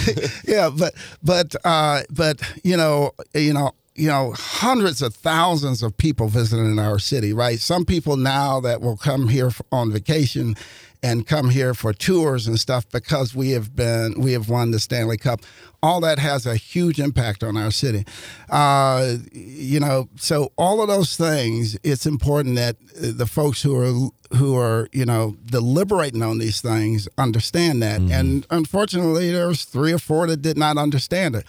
yeah, but but uh, but you know you know you know hundreds of thousands of people visiting in our city. Right, some people now that will come here on vacation and come here for tours and stuff because we have been we have won the Stanley Cup. All that has a huge impact on our city. Uh, you know, so all of those things, it's important that the folks who are who are you know deliberating on these things understand that. Mm-hmm. And unfortunately, there's three or four that did not understand it.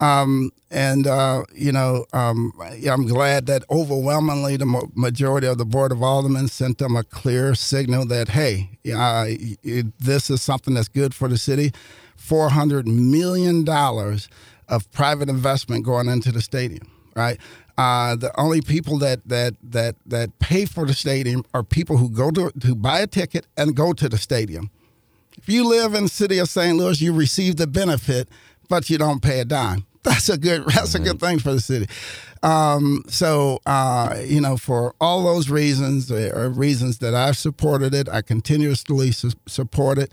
Um, and uh, you know, um, I'm glad that overwhelmingly the majority of the board of aldermen sent them a clear signal that hey, uh, this is something that's good for the city. Four hundred million dollars of private investment going into the stadium, right? Uh, the only people that that that that pay for the stadium are people who go to who buy a ticket and go to the stadium. If you live in the city of St. Louis, you receive the benefit, but you don't pay a dime. That's a good that's a good thing for the city. Um, so uh, you know, for all those reasons, there are reasons that I've supported it. I continuously su- support it.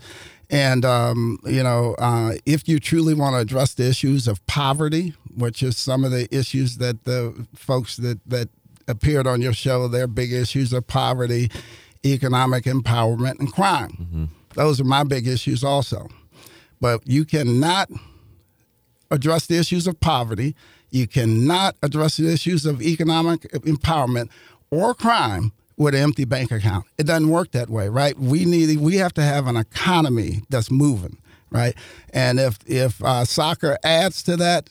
And, um, you know, uh, if you truly want to address the issues of poverty, which is some of the issues that the folks that, that appeared on your show, their big issues of poverty, economic empowerment, and crime. Mm-hmm. Those are my big issues also. But you cannot address the issues of poverty, you cannot address the issues of economic empowerment or crime with an empty bank account. It doesn't work that way, right? We need we have to have an economy that's moving, right? And if if uh, soccer adds to that,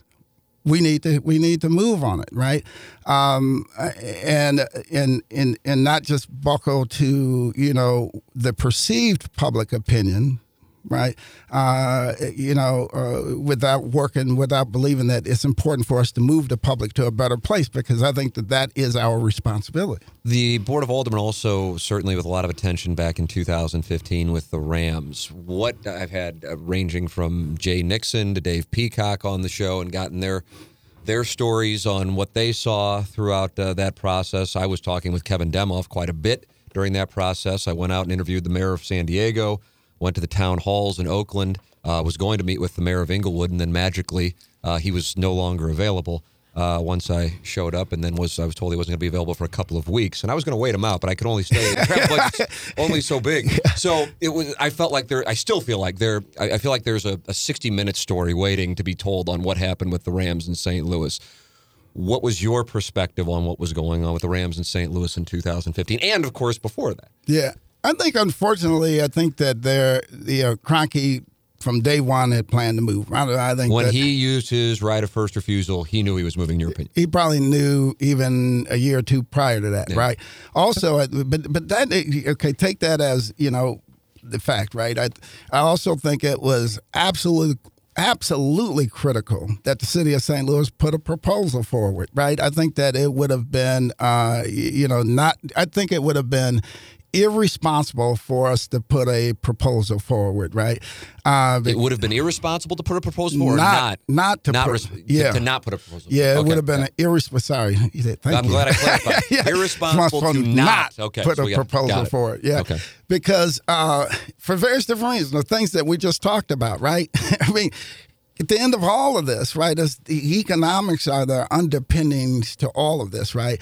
we need to we need to move on it, right? Um, and and and and not just buckle to you know the perceived public opinion right? Uh, you know, uh, without working, without believing that it's important for us to move the public to a better place because I think that that is our responsibility. The Board of Aldermen also, certainly with a lot of attention back in 2015 with the Rams. What I've had uh, ranging from Jay Nixon to Dave Peacock on the show and gotten their their stories on what they saw throughout uh, that process. I was talking with Kevin Demoff quite a bit during that process. I went out and interviewed the mayor of San Diego went to the town halls in Oakland, uh, was going to meet with the mayor of Inglewood, and then magically uh, he was no longer available. Uh, once I showed up, and then was I was told he wasn't going to be available for a couple of weeks, and I was going to wait him out, but I could only stay. only so big, so it was. I felt like there. I still feel like there. I, I feel like there's a, a 60 minute story waiting to be told on what happened with the Rams in St. Louis. What was your perspective on what was going on with the Rams in St. Louis in 2015, and of course before that? Yeah, I think, unfortunately, I think that they're, you know, Kroenke from day one had planned to move. I, I think when he used his right of first refusal, he knew he was moving. In your opinion, he probably knew even a year or two prior to that, yeah. right? Also, but but that okay, take that as you know the fact, right? I I also think it was absolutely absolutely critical that the city of St. Louis put a proposal forward, right? I think that it would have been, uh, you know, not. I think it would have been irresponsible for us to put a proposal forward, right? Uh, it would have been irresponsible to put a proposal forward, not not, to not put, yeah. to, to, not put a proposal. Forward. Yeah, okay. it would have been yeah. irresponsible. Sorry, thank I'm you. glad I clarified. yeah. Irresponsible to not, okay, put so a proposal forward. Yeah, okay. because uh, for various different reasons, the things that we just talked about, right? I mean at the end of all of this, right, is the economics are the underpinnings to all of this, right?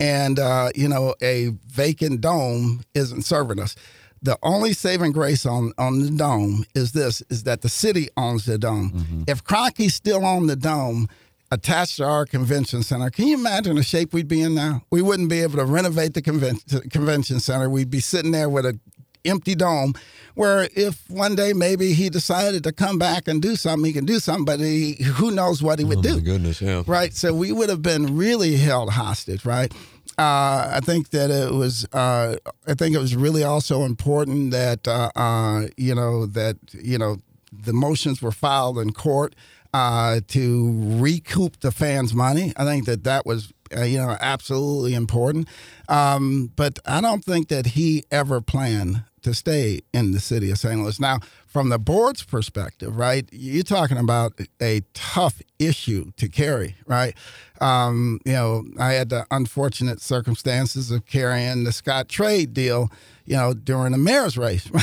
And uh, you know a vacant dome isn't serving us. The only saving grace on on the dome is this: is that the city owns the dome. Mm-hmm. If Kroenke's still on the dome, attached to our convention center. Can you imagine the shape we'd be in now? We wouldn't be able to renovate the convention convention center. We'd be sitting there with a empty dome where if one day maybe he decided to come back and do something, he can do something, but he, who knows what he would oh, do. goodness, yeah. Right. So we would have been really held hostage, right? Uh, I think that it was. Uh, I think it was really also important that uh, uh you know that you know the motions were filed in court uh, to recoup the fans' money. I think that that was uh, you know absolutely important. Um, but I don't think that he ever planned to stay in the city of St. Louis. Now, from the board's perspective, right, you're talking about a tough issue to carry, right? Um, you know, I had the unfortunate circumstances of carrying the Scottrade deal, you know, during the mayor's race.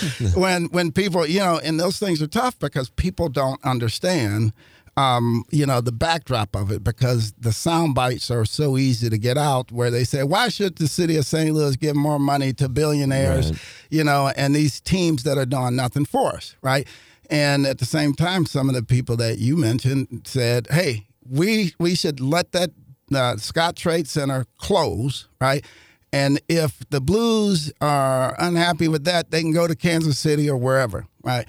when when people, you know, and those things are tough because people don't understand um, you know, the backdrop of it because the sound bites are so easy to get out where they say, why should the city of St. Louis give more money to billionaires, right. you know, and these teams that are doing nothing for us, right? And at the same time, some of the people that you mentioned said, hey, we, we should let that uh, Scottrade Center close, right? And if the Blues are unhappy with that, they can go to Kansas City or wherever, right?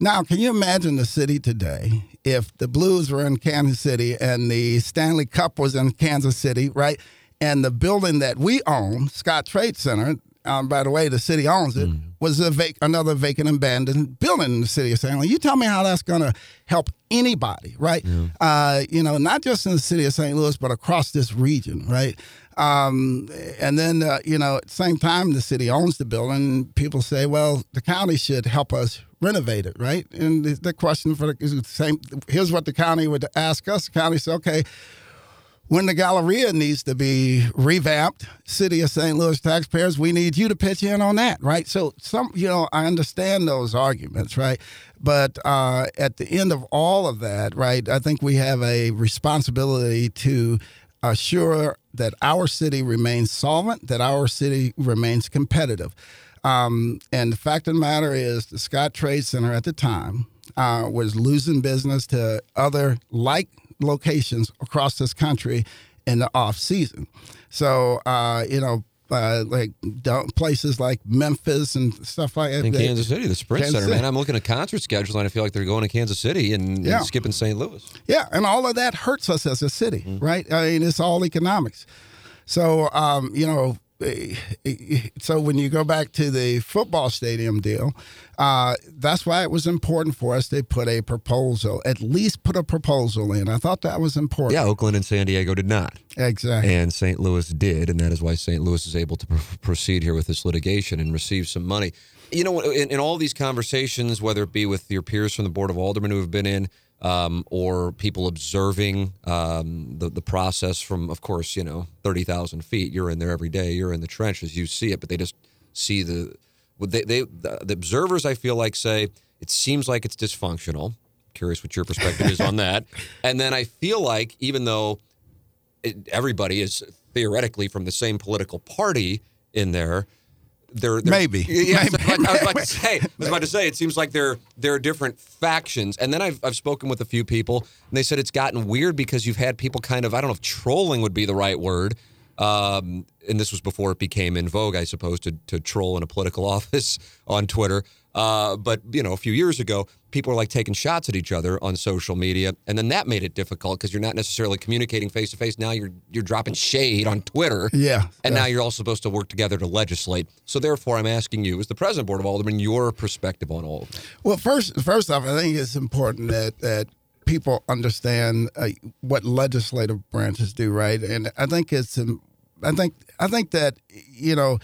Now, can you imagine the city today if the Blues were in Kansas City and the Stanley Cup was in Kansas City, right? And the building that we own, Scottrade Center, um, by the way, the city owns it, mm. was a vac- another vacant abandoned building in the city of St. Louis. You tell me how that's going to help anybody, right? Yeah. Uh, you know, not just in the city of St. Louis, but across this region, right? Um, and then, uh, you know, at the same time, the city owns the building. People say, well, the county should help us renovate it, right? And the, question for the same. Here's what the county would ask us. The county said, okay, when the Galleria needs to be revamped, City of St. Louis taxpayers, we need you to pitch in on that, right? So some, you know, I understand those arguments, right? But uh, at the end of all of that, right, I think we have a responsibility to assure that our city remains solvent, that our city remains competitive. Um, and the fact of the matter is, the Scottrade Center at the time uh, was losing business to other like locations across this country in the off season. So, uh, you know, uh, like places like Memphis and stuff like that. In Kansas City, the Sprint Kansas Center, City. man. I'm looking at concert schedules and I feel like they're going to Kansas City and, yeah. and skipping St. Louis. Yeah, and all of that hurts us as a city, mm-hmm. right? I mean, it's all economics. So, um, you know, so when you go back to the football stadium deal, uh, that's why it was important for us to put a proposal, at least put a proposal in. I thought that was important. Yeah, Oakland and San Diego did not. Exactly. And St. Louis did, and that is why St. Louis is able to pr- proceed here with this litigation and receive some money. You know, in, in all these conversations, whether it be with your peers from the Board of Aldermen who have been in, um, or people observing um, the the process from, of course, you know, thirty thousand feet. You're in there every day. You're in the trenches. You see it, but they just see the. They, they the, the observers, I feel like, say it seems like it's dysfunctional. Curious what your perspective is on that. And then I feel like even though it, everybody is theoretically from the same political party in there, they're, they're maybe. Yeah, maybe. I was about to say. I was about to say. It seems like there there are different factions, and then I've I've spoken with a few people, and they said it's gotten weird because you've had people kind of I don't know if trolling would be the right word, um, and this was before it became in vogue, I suppose, to to troll in a political office on Twitter. Uh, but you know, a few years ago, people were like taking shots at each other on social media, and then that made it difficult because you're not necessarily communicating face to face. Now you're you're dropping shade on Twitter. Yeah, and yeah. now you're all supposed to work together to legislate. So therefore, I'm asking you, as the president board of aldermen, your perspective on all of this. Well, first first off, I think it's important that that people understand uh, what legislative branches do, right? And I think it's I think I think that you know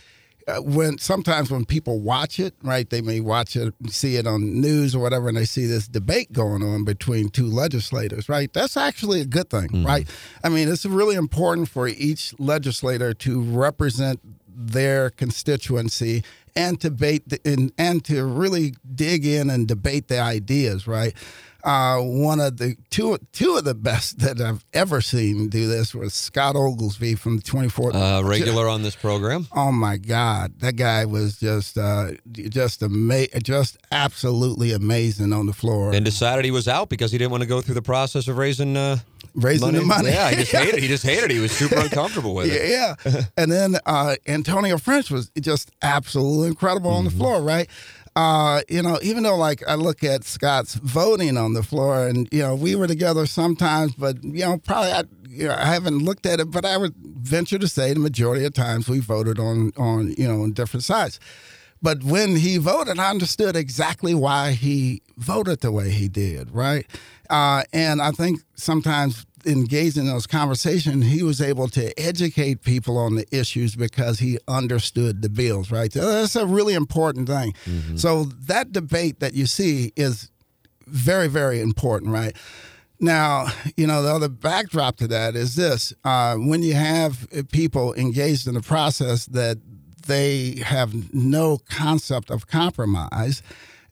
when sometimes when people watch it, right, they may watch it, see it on news or whatever, and they see this debate going on between two legislators, right? That's actually a good thing, mm-hmm. right? I mean, it's really important for each legislator to represent their constituency and to debate the, and, and to really dig in and debate the ideas, right? Uh, one of the two two of the best that I've ever seen do this was Scott Ogilvie from the 24th. Uh, regular on this program. Oh my God, that guy was just uh, just ama- just absolutely amazing on the floor. And decided he was out because he didn't want to go through the process of raising. Uh, raising money. the money. Yeah, he just hated it. He just hated it. He was super uncomfortable with it. Yeah. and then uh, Antonio French was just absolutely incredible mm-hmm. on the mm-hmm. floor, right? Uh, you know, even though like I look at Scott's voting on the floor, and you know, we were together sometimes, but you know, probably I, you know, I haven't looked at it, but I would venture to say the majority of times we voted on on you know on different sides. But when he voted, I understood exactly why he voted the way he did, right? Uh, and I think sometimes engaged in those conversations, he was able to educate people on the issues because he understood the bills, right? That's a really important thing. Mm-hmm. So that debate that you see is very, very important, right? Now, you know, the other backdrop to that is this uh, when you have people engaged in the process that they have no concept of compromise,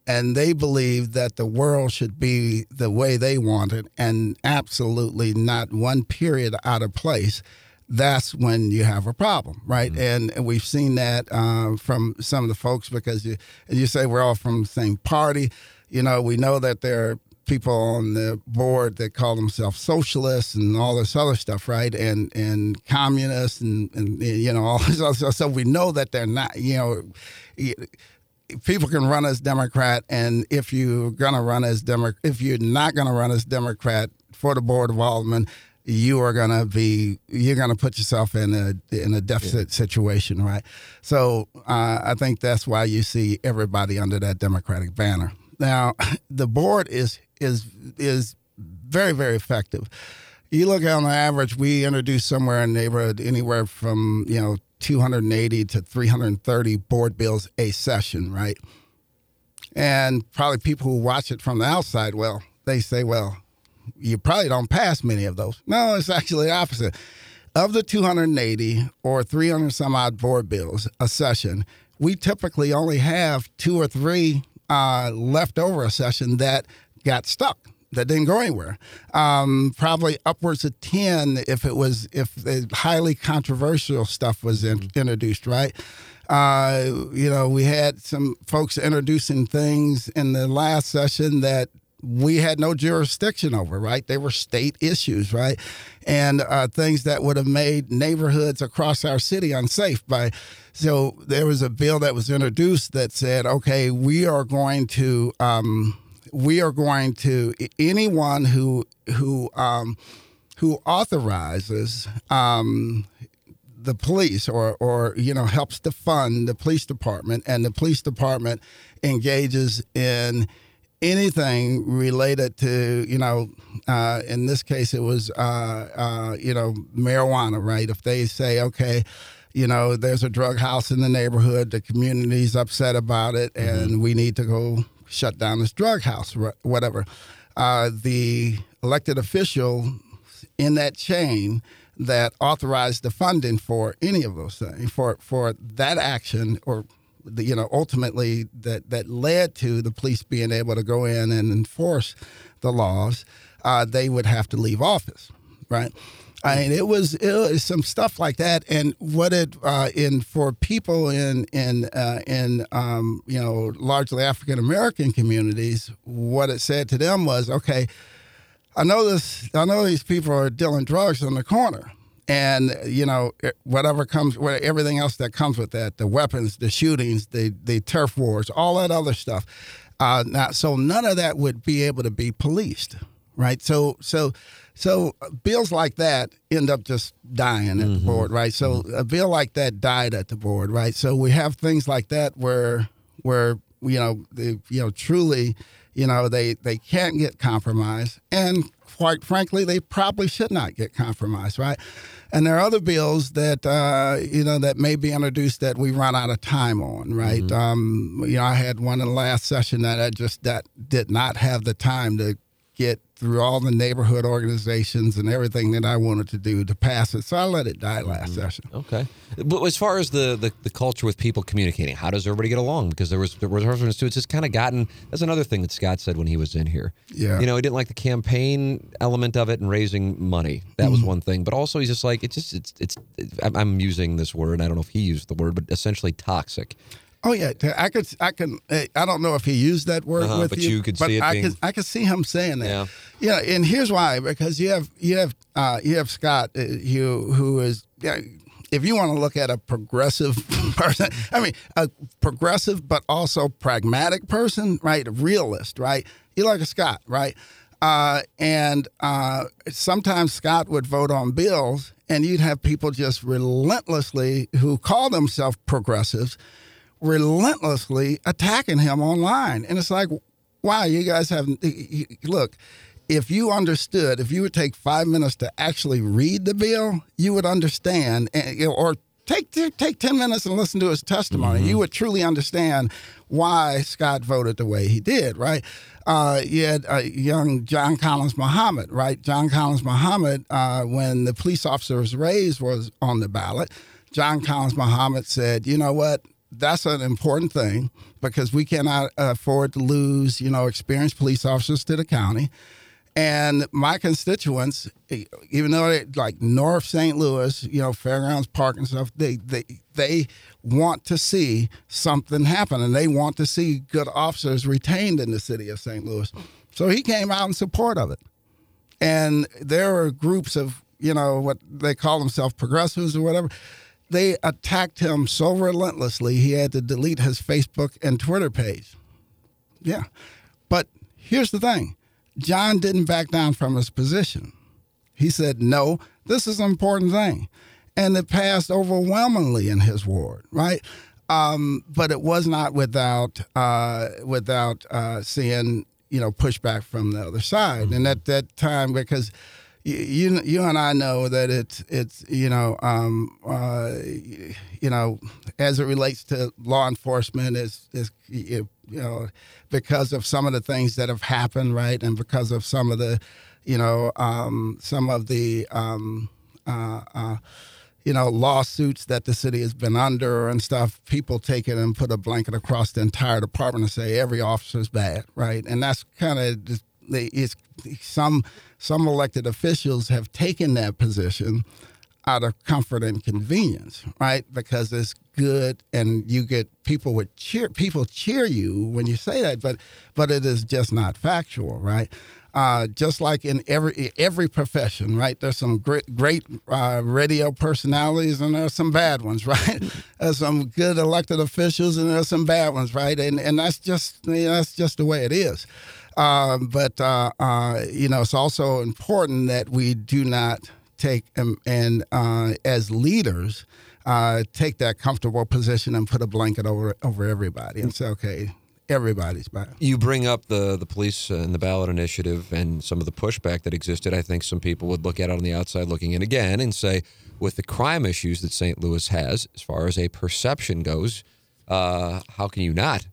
and they believe that the world should be the way they want it and absolutely not one period out of place that's when you have a problem, right? Mm-hmm. And, we've seen that uh, from some of the folks because you, you say we're all from the same party. You know, we know that there are people on the board that call themselves socialists and all this other stuff, right? And and communists and, and you know all this other stuff. So we know that they're not, you know people can run as Democrat, and if you're gonna run as Democrat, if you're not gonna run as Democrat for the board of aldermen, you are gonna be you're gonna put yourself in a in a deficit yeah. situation, right? So uh, I think that's why you see everybody under that Democratic banner. Now, the board is is is very very effective. You look on the average, we introduce somewhere in the neighborhood anywhere from you know 280 to 330 board bills a session, right? And probably people who watch it from the outside, well, they say, well, you probably don't pass many of those. No, it's actually the opposite. Of the 280 or 300 some odd board bills a session, we typically only have two or three uh, left over a session that got stuck that didn't go anywhere. Um, probably upwards of ten if it was if the highly controversial stuff was in, mm-hmm. introduced. Right. Uh, you know, we had some folks introducing things in the last session that we had no jurisdiction over, right? They were state issues, right? And uh, things that would have made neighborhoods across our city unsafe by. So there was a bill that was introduced that said, okay, we are going to um, we are going to anyone who who um, who authorizes um, the police or or you know helps to fund the police department and the police department engages in anything related to you know uh, in this case it was uh, uh, you know marijuana right if they say okay you know there's a drug house in the neighborhood the community's upset about it and mm-hmm. we need to go shut down this drug house, whatever. Uh, the elected official in that chain that authorized the funding for any of those things, for for that action, or the, you know, ultimately that that led to the police being able to go in and enforce the laws, uh, they would have to leave office, right? I mean, it was, it was some stuff like that, and what it uh, in for people in in uh, in um, you know largely African American communities, what it said to them was, okay, I know this, I know these people are dealing drugs on the corner, and you know whatever comes, everything else that comes with that, the weapons, the shootings, the the turf wars, all that other stuff. Uh, now, so none of that would be able to be policed, right? So so so uh, bills like that end up just dying at mm-hmm. the board, right? So mm-hmm. a bill like that died at the board, right? So we have things like that where where you know they, you know truly you know they they can't get compromised and quite frankly they probably should not get compromised right and there are other bills that uh, you know that may be introduced that we run out of time on right mm-hmm. um, you know i had one in the last session that i just that did not have the time to get through all the neighborhood organizations and everything that I wanted to do to pass it. So I let it die last mm-hmm. session. Okay. But as far as the, the, the, culture with people communicating, how does everybody get along? Because there was there was reference to it's just kind of gotten that's another thing that Scott said when he was in here. Yeah. You know, he didn't like the campaign element of it and raising money. That mm-hmm. was one thing. But also he's just like it's just it's it's I'm using this word. I don't know if he used the word, but essentially toxic. Oh yeah, I could, I can, I don't know if he used that word uh-huh, with but you, you could but see it I being... could, I could see him saying that. Yeah, yeah, and here's why: because you have, you have, uh, you have Scott, uh, who, who is, yeah, if you want to look at a progressive person, I mean, a progressive but also pragmatic person, right? A realist, right? You like a Scott, right? Uh, and uh, sometimes Scott would vote on bills, and you'd have people just relentlessly who call themselves progressives relentlessly attacking him online. And it's like, wow, you guys have look. If you understood, if you would take five minutes to actually read the bill, you would understand, or take take ten minutes and listen to his testimony. Mm-hmm. You would truly understand why Scott voted the way he did. Right? Uh, you had uh, young John Collins Muhammad. Right? John Collins Muhammad, uh, when the police officers raise was on the ballot. John Collins Muhammad said, "You know what? That's an important thing because we cannot afford to lose, you know, experienced police officers to the county. And my constituents, even though they like North St. Louis, you know, Fairgrounds Park and stuff, they they they want to see something happen, and they want to see good officers retained in the city of St. Louis. So he came out in support of it. And there are groups of, you know, what they call themselves progressives or whatever they attacked him so relentlessly he had to delete his Facebook and Twitter page. Yeah. But here's the thing John didn't back down from his position. He said, no, this is an important thing. And it passed overwhelmingly in his ward, right? Um, but it was not without uh, without uh, seeing you know pushback from the other side. And at that time, because you you and I know that it's it's you know um, uh, you know as it relates to law enforcement is is you know because of some of the things that have happened right? And because of some of the you know um, some of the um, uh, uh, you know lawsuits that the city has been under and stuff people take it and put a blanket across the entire department and say every officer is bad right? And that's kind of it's some some elected officials have taken that position out of comfort and convenience, right? Because it's good, and you get people would cheer. People cheer you when you say that, but but it is just not factual, right? Uh, just like in every every profession, right? There's some great great uh, radio personalities, and there's some bad ones, right? there's some good elected officials, and there's some bad ones, right? And and that's just you know, that's just the way it is. Um, but uh, uh, you know, it's also important that we do not take um, and uh, as leaders uh, take that comfortable position and put a blanket over over everybody and say, okay, everybody's bad. You bring up the the police and the ballot initiative and some of the pushback that existed. I think some people would look at it on the outside, looking in again, and say, with the crime issues that St. Louis has, as far as a perception goes, uh, how can you not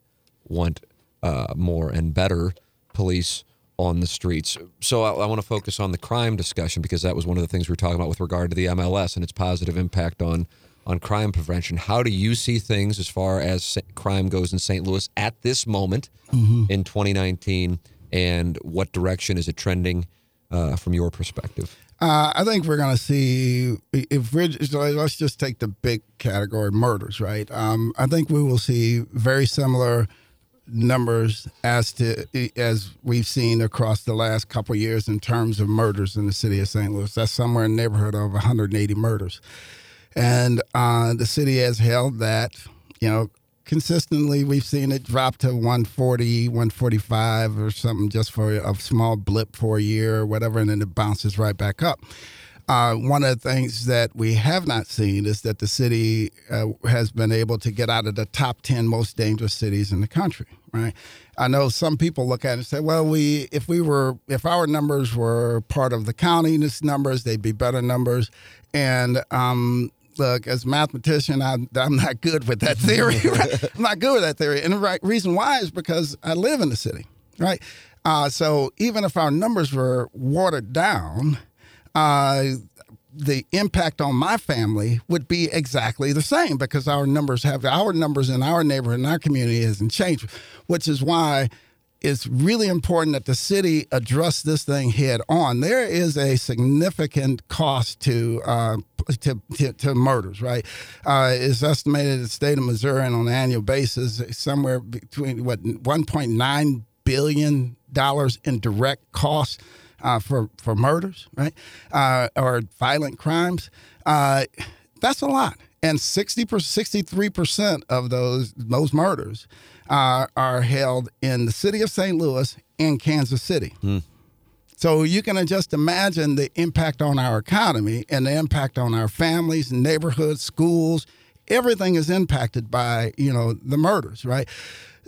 want uh, more and better? Police on the streets. So I, I want to focus on the crime discussion because that was one of the things we were talking about with regard to the MLS and its positive impact on on crime prevention. How do you see things as far as crime goes in St. Louis at this moment mm-hmm. in 2019, and what direction is it trending uh, from your perspective? Uh, I think we're going to see if we're let's just take the big category murders, right? Um, I think we will see very similar numbers as to as we've seen across the last couple years in terms of murders in the city of St. Louis. That's somewhere in the neighborhood of 180 murders, and uh, the city has held that. You know, consistently we've seen it drop to 140, 145 or something just for a small blip for a year or whatever, and then it bounces right back up. Uh, one of the things that we have not seen is that the city uh, has been able to get out of the top 10 most dangerous cities in the country, right? I know some people look at it and say, well, we if we were if our numbers were part of the county's numbers, they'd be better numbers. And um, look, as a mathematician, I'm, I'm not good with that theory. I'm not good with that theory. And the right reason why is because I live in the city, right? Uh, so even if our numbers were watered down, uh, the impact on my family would be exactly the same because our numbers have our numbers in our neighborhood and our community hasn't changed, which is why it's really important that the city address this thing head on. There is a significant cost to uh, to, to, to, murders, right? Uh, it's estimated in the state of Missouri and on an annual basis somewhere between what 1.9 billion dollars in direct costs uh, for for murders, right, uh, or violent crimes. Uh, that's a lot, and 60 63 percent of those those murders uh, are held in the city of St. Louis and Kansas City. Mm. So you can just imagine the impact on our economy and the impact on our families, neighborhoods, schools. Everything is impacted by you know the murders, right?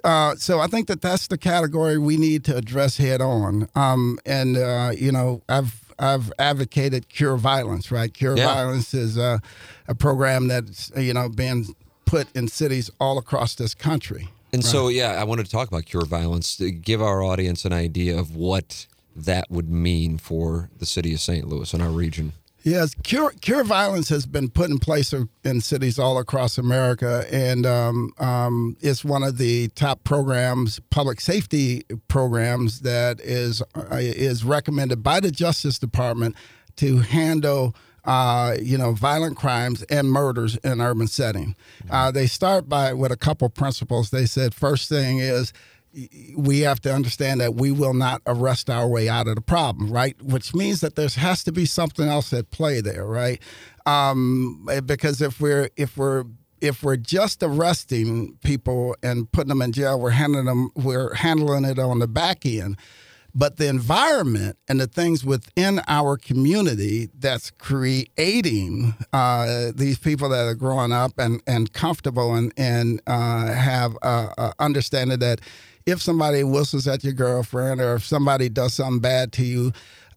Uh, so I think that that's the category we need to address head on. Um, and uh, you know, I've I've advocated Cure Violence. Right, Cure yeah. Violence is a, a program that's you know been put in cities all across this country. And right. so, yeah, I wanted to talk about Cure Violence to give our audience an idea of what that would mean for the city of St. Louis and our region. Yes, Cure, Cure Violence has been put in place in cities all across America, and um, um, it's one of the top programs, public safety programs that is uh, is recommended by the Justice Department to handle. Uh, you know, violent crimes and murders in urban setting. Uh, they start by with a couple principles. They said first thing is we have to understand that we will not arrest our way out of the problem, right? Which means that there has to be something else at play there, right? Um, because if we're if we're if we're just arresting people and putting them in jail, we're handling them we're handling it on the back end. But the environment and the things within our community that's creating uh, these people that are growing up and, and comfortable and, and uh, have uh understanding that if somebody whistles at your girlfriend or if somebody does something bad to you,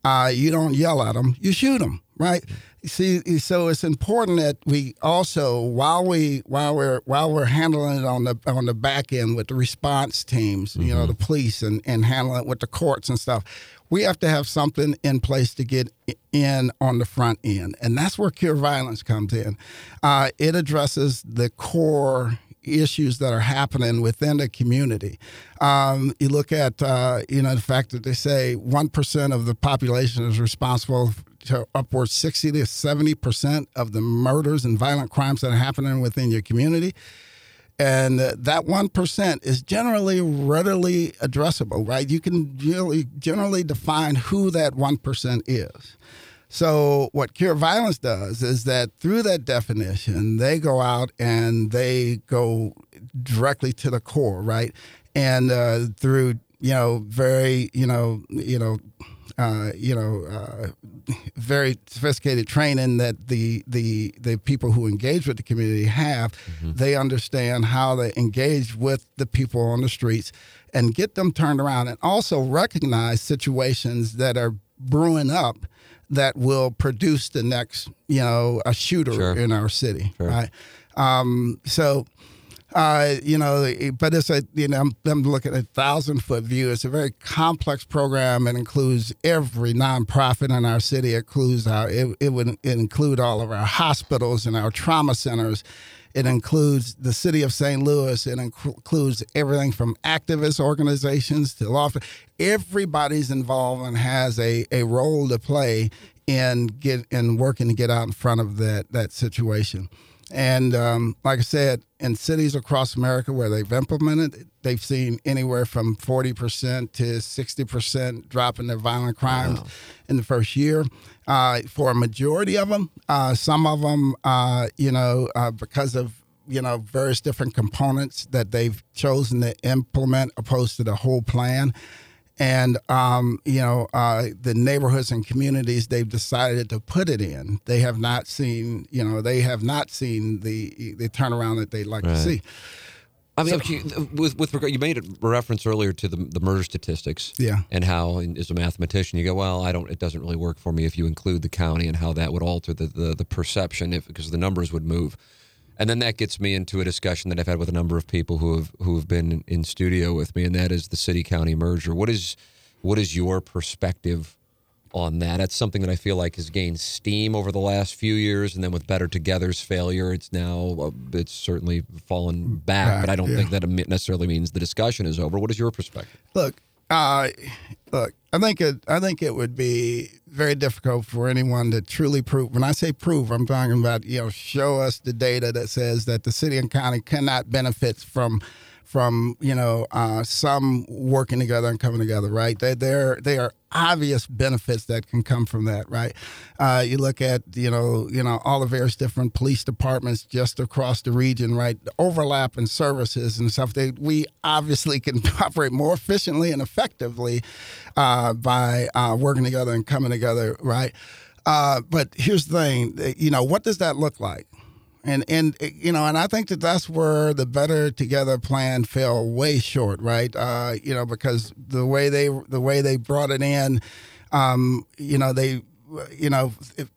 uh, you don't yell at them, you shoot them, right? See, so it's important that we also, while we while we're while we're handling it on the on the back end with the response teams, mm-hmm. you know, mm-hmm. the police and and handling it with the courts and stuff, we have to have something in place to get in on the front end, and that's where cure violence comes in. Uh, it addresses the core issues that are happening within the community. Um, you look at, uh, you know, the fact that they say 1% of the population is responsible to upwards 60 to 70% of the murders and violent crimes that are happening within your community. And uh, that 1% is generally readily addressable, right? You can generally, generally define who that 1% is. So, what Cure Violence does is that through that definition, they go out and they go directly to the core, right? And uh, through you know very you know you know uh, you know, uh, very sophisticated training that the the the people who engage with the community have. Mm-hmm. They understand how to engage with the people on the streets and get them turned around, and also recognize situations that are brewing up that will produce the next, you know, a shooter sure. in our city, sure. right? Um, so uh, you know, but it's a you know I'm, I'm looking at a thousand foot view. It's a very complex program. It includes every nonprofit in our city. It includes our it, it would include all of our hospitals and our trauma centers. It includes the city of St. Louis. It includes everything from activist organizations to law. Everybody's involved and has a, a role to play in get in working to get out in front of that that situation. And um, like I said, in cities across America where they've implemented, they've seen anywhere from 40% to 60% drop in their violent crimes wow. in the first year. Uh, for a majority of them, uh, some of them, uh, you know, uh, because of you know various different components that they've chosen to implement opposed to the whole plan and um, you know uh, the neighborhoods and communities they've decided to put it in they have not seen you know they have not seen the the turnaround that they'd like right. to see I mean, so, with with regard, you made a reference earlier to the the murder statistics, yeah, and how, as a mathematician, you go, well, I don't, it doesn't really work for me if you include the county and how that would alter the the, the perception, if because the numbers would move. And then that gets me into a discussion that I've had with a number of people who have who have been in studio with me, and that is the city county merger. What is what is your perspective on that? That's something that I feel like has gained steam over the last few years, and then with Better Together's failure, it's now it's certainly fallen back. back but I don't yeah. think that necessarily means the discussion is over. What is your perspective? Look, uh, look, I think it. I think it would be very difficult for anyone to truly prove. When I say prove, I'm talking about you know show us the data that says that the city and county cannot benefit from from you know uh, some working together and coming together, right? They they're they are obvious benefits that can come from that, right? Uh, you look at you know you know all the various different police departments just across the region, right? The overlap in services and stuff. They we obviously can operate more efficiently and effectively uh, by uh, working together and coming together, right? Uh, but here's the thing, you know, what does that look like? And and you know, and I think that that's where the Better Together plan fell way short, right? Uh, you know, because the way they the way they brought it in, um, you know, they, you know, if,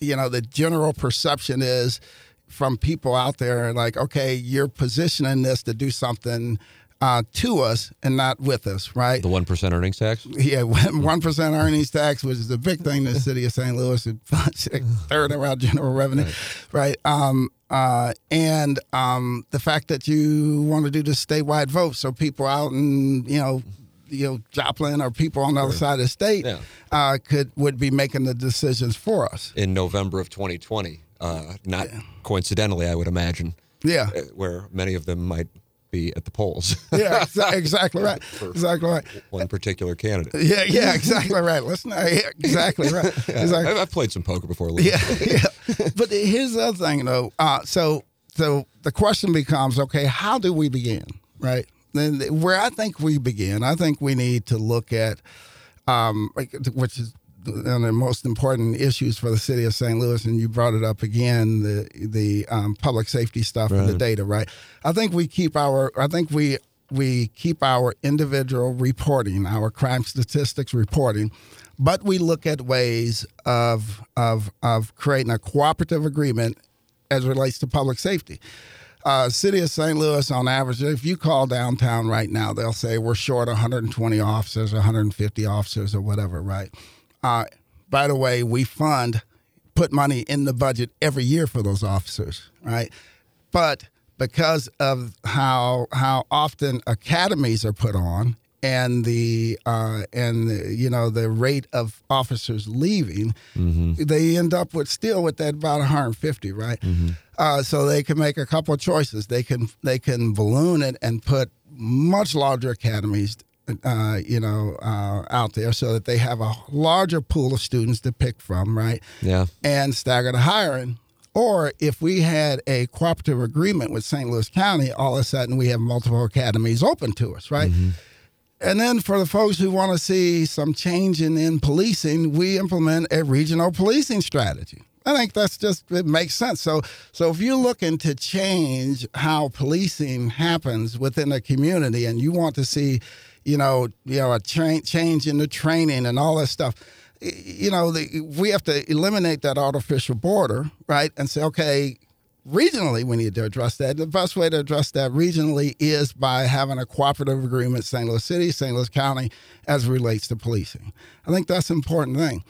you know, the general perception is from people out there like, okay, you're positioning this to do something uh, to us and not with us, right? The one percent earnings tax. Yeah, one percent earnings tax, which is a big thing in the city of St. Louis, third around general revenue, right? right? Um, uh, and um, the fact that you want to do the statewide vote, so people out in you know you know Joplin or people on the other side of the state yeah. uh, could would be making the decisions for us in November of 2020. Uh, not yeah. coincidentally, I would imagine. Yeah, uh, where many of them might be at the polls. yeah, exa- exactly right. Exactly right. One particular candidate. Yeah, yeah, exactly right. Not. Yeah, exactly right. Exactly. I've, I've played some poker before. Yeah, yeah. But here's the other thing, though. Uh, so, so the question becomes, okay, how do we begin, right? Then where I think we begin, I think we need to look at, um, which is one of the most important issues for the city of St. Louis, and you brought it up again, the the um, public safety stuff and the data, right? I think we keep our, I think we we keep our individual reporting, our crime statistics reporting, but we look at ways of of of creating a cooperative agreement as it relates to public safety. Uh, city of St. Louis, on average, if you call downtown right now, they'll say we're short 120 officers, 150 officers, or whatever, right? Uh, by the way, we fund, put money in the budget every year for those officers, right? But because of how how often academies are put on and the uh, and the, you know the rate of officers leaving, they end up with still with that about 150, right? Uh, so they can make a couple of choices. They can they can balloon it and put much larger academies. Uh, you know, uh, out there so that they have a larger pool of students to pick from, right? Yeah. and stagger the hiring. Or if we had a cooperative agreement with St. Louis County, all of a sudden we have multiple academies open to us, right? And then for the folks who want to see some change in, in policing, we implement a regional policing strategy. I think that's just it makes sense. So so if you're looking to change how policing happens within a community and you want to see, you know, you know, a tra- change in the training and all that stuff, you know, the, we have to eliminate that artificial border, right? And say, okay, regionally we need to address that. The best way to address that regionally is by having a cooperative agreement, St. Louis City, St. Louis County, as relates to policing. I think that's an important thing.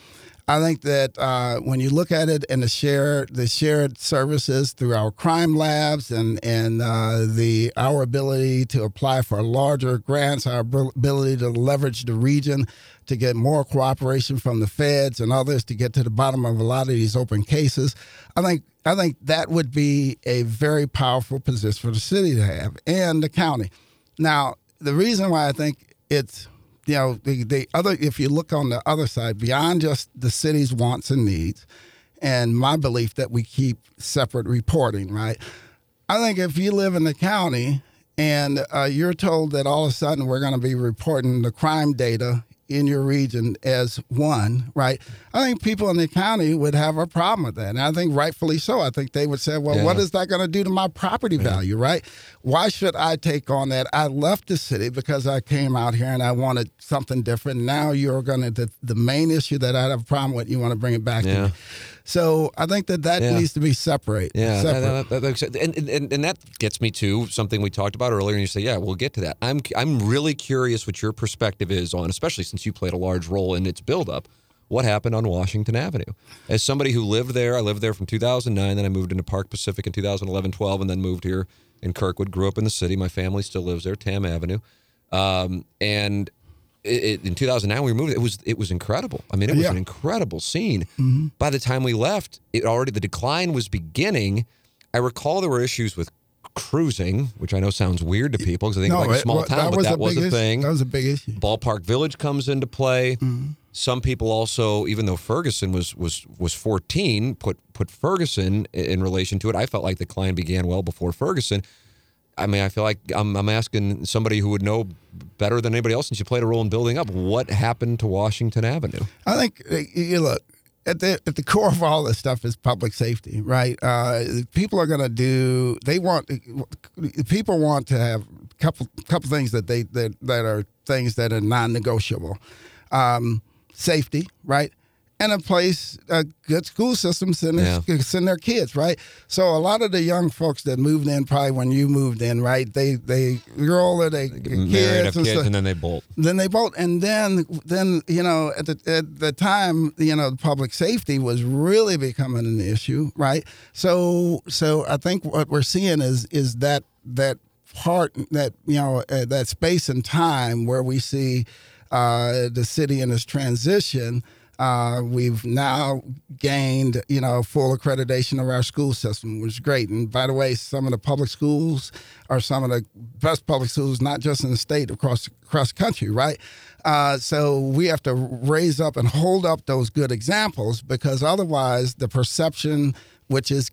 I think that uh, when you look at it and the shared the shared services through our crime labs and and uh, the our ability to apply for larger grants, our ability to leverage the region to get more cooperation from the feds and others to get to the bottom of a lot of these open cases, I think I think that would be a very powerful position for the city to have and the county. Now, the reason why I think it's you know the, the other if you look on the other side beyond just the city's wants and needs and my belief that we keep separate reporting right? I think if you live in the county and uh, you're told that all of a sudden we're going to be reporting the crime data in your region as one, right? I think people in the county would have a problem with that. And I think rightfully so. I think they would say, well, what Yeah. is that going to do to my property value, right? Why should I take on that? I left the city because I came out here and I wanted something different. Now you're going to, the, the main issue that I have a problem with, you want to bring it back to me. So I think that that Yeah. needs to be separate. Yeah, separate. that- that- that and, and and that gets me to something we talked about earlier. And you say, yeah, we'll get to that. I'm I'm really curious what your perspective is on, especially since you played a large role in its buildup. What happened on Washington Avenue? As somebody who lived there, I lived there from 2009. Then I moved into Park Pacific in 2011, 12, and then moved here in Kirkwood. Grew up in the city. My family still lives there, Tam Avenue. Um, and it, it, in 2009 we moved. It was it was incredible. I mean, it was Yeah. an incredible scene. By the time we left, it already the decline was beginning. I recall there were issues with cruising, which I know sounds weird to people because I think like a small well, town, but that was a issue. thing. That was a big issue. Ballpark Village comes into play. Mm-hmm. Some people also, even though Ferguson was was was 14, put put Ferguson in relation to it. I felt like the decline began well before Ferguson. I mean, I feel like I'm, I'm asking somebody who would know better than anybody else since you played a role in building up. What happened to Washington Avenue? I think uh, you look at the at the core of all this stuff is public safety, right? Uh, people are going to do. They want people want to have a couple couple things that they that, that are things that are non-negotiable. Um, safety, right? And a place, a good school system send their, send their kids, right? So a lot of the young folks that moved in, probably when you moved in, right? They they you're older, they get kids, have and kids, stuff and then they bolt. then they bolt, and then then you know at the at the time you know public safety was really becoming an issue right so so i think what we're seeing is is that that part that you know uh, that space and time where we see uh, the city in this transition Uh, we've now gained, you know, full accreditation of our school system, which is great. And by the way, some of the public schools are some of the best public schools, not just in the state, across across the country, right? Uh, so we have to raise up and hold up those good examples because otherwise, the perception, which is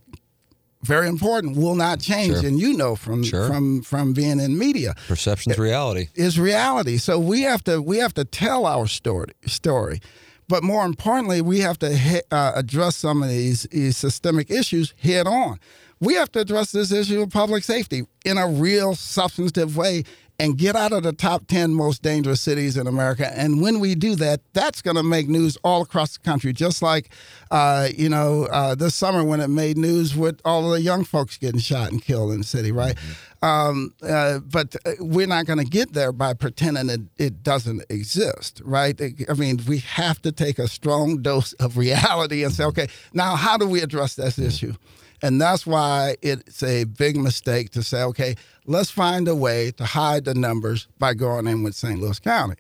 very important, will not change. Sure. And you know from Sure. from from being in media, Perception's reality. is reality. So we have to we have to tell our story story, but more importantly, we have to uh, address some of these, these systemic issues head on. We have to address this issue of public safety in a real substantive way and get out of the top 10 most dangerous cities in America. And when we do that, that's going to make news all across the country, just like, uh, you know, uh, this summer when it made news with all of the young folks getting shot and killed in the city, right? Um, uh, but uh, we're not going to get there by pretending it, it doesn't exist, right? I mean, we have to take a strong dose of reality and say, okay, now how do we address this issue? And that's why it's a big mistake to say, okay, let's find a way to hide the numbers by going in with St. Louis County.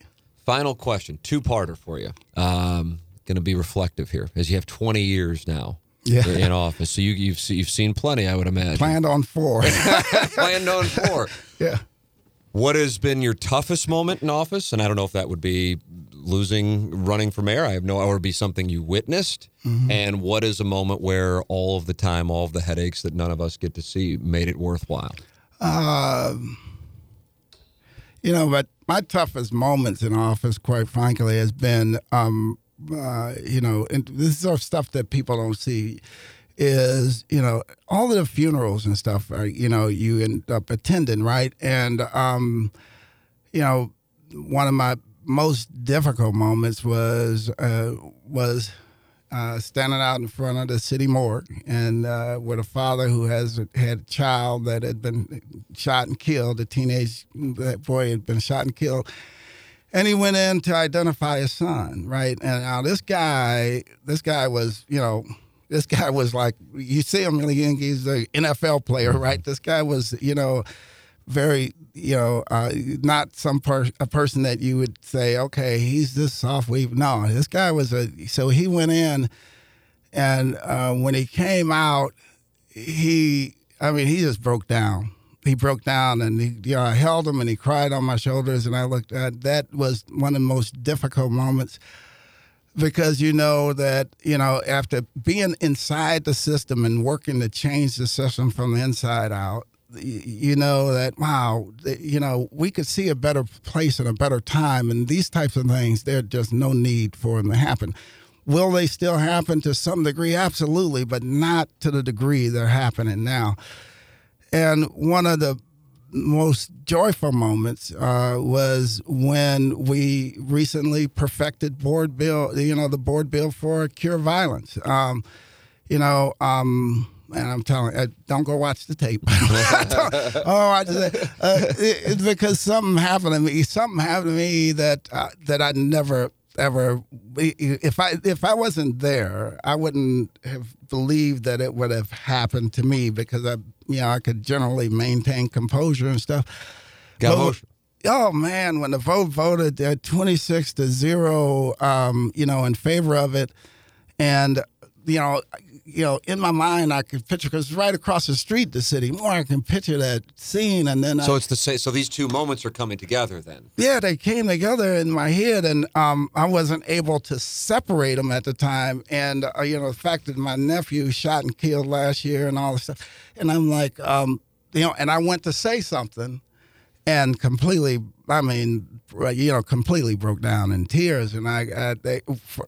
Final question, two parter for you. Um, going to be reflective here, as you have 20 years now Yeah. in office. So you, you've se- you've seen plenty, I would imagine. Planned on four. Planned on four. yeah. What has been your toughest moment in office? And I don't know if that would be losing running for mayor. I have no, or would be something you witnessed. And what is a moment where all of the time, all of the headaches that none of us get to see made it worthwhile? Um, you know, but my toughest moments in office, quite frankly, has been, um, uh, you know, and this is our stuff that people don't see. Is you know all of the funerals and stuff. Are, you know, you end up attending, right? And um, you know, one of my most difficult moments was uh, was uh, standing out in front of the city morgue and uh, with a father who has had a child that had been shot and killed. A teenage boy had been shot and killed. And he went in to identify his son, right? And now this guy, this guy was, you know, this guy was like, you see him, he's an NFL player, right? This guy was, you know, very, you know, uh, not some per- a person that you would say, okay, he's this soft weave. No, this guy was a. So he went in, and uh, when he came out, he, I mean, he just broke down. He broke down, and he, you know, I held him, and he cried on my shoulders, and I looked at that was one of the most difficult moments because you know that you know after being inside the system and working to change the system from the inside out you know that wow you know we could see a better place and a better time and these types of things there's just no need for them to happen. Will they still happen to some degree? Absolutely but not to the degree they're happening now. And one of the most joyful moments uh, was when we recently perfected board bill, you know, the board bill for cure violence. Um, you know, um, and I'm telling, uh, don't go watch the tape. oh, I just, uh, it, it's because something happened to me. Something happened to me that uh, that I never ever. If I if I wasn't there, I wouldn't have believed that it would have happened to me because I, you know, I could generally maintain composure and stuff. Got But- emotional. Oh man, when the vote voted at 26 to 0, um, you know, in favor of it and you know, you know, in my mind I could picture cuz right across the street the city more I can picture that scene and then I, So it's the same. So these two moments are coming together then. yeah, they came together in my head, and um, I wasn't able to separate them at the time. And uh, you know, the fact that my nephew shot and killed last year, and all this stuff, and I'm like, um, you know, and I went to say something, and completely, I mean, you know, completely broke down in tears, and I, I they, for,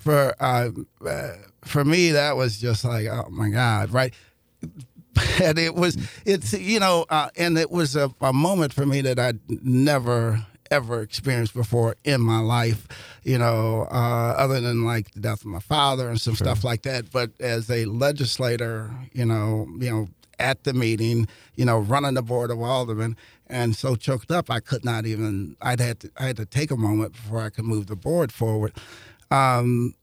for uh, uh, for me, that was just like, oh my God, right? and it was it's you know uh, and it was a, a moment for me that i'd never ever experienced before in my life you know uh, other than like the death of my father and some stuff like that. But as a legislator you know you know at the meeting you know running the board of aldermen and so choked up i could not even i'd had to i had to take a moment before i could move the board forward um,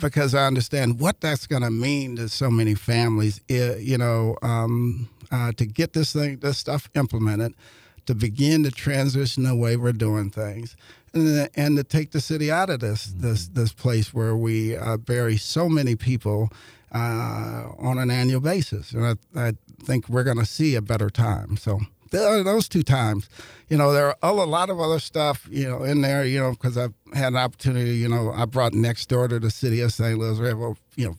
because I understand what that's going to mean to so many families. eh, You know, um, uh, to get this thing, this stuff implemented, to begin to transition the way we're doing things, and, and to take the city out of this mm-hmm. this this place where we uh, bury so many people uh, on an annual basis. And I, I think we're going to see a better time. So Uh, those two times. You know, there are a lot of other stuff, you know, in there, you know, because I've had an opportunity, you know, I brought Nextdoor to the city of St. Louis. We have, you know,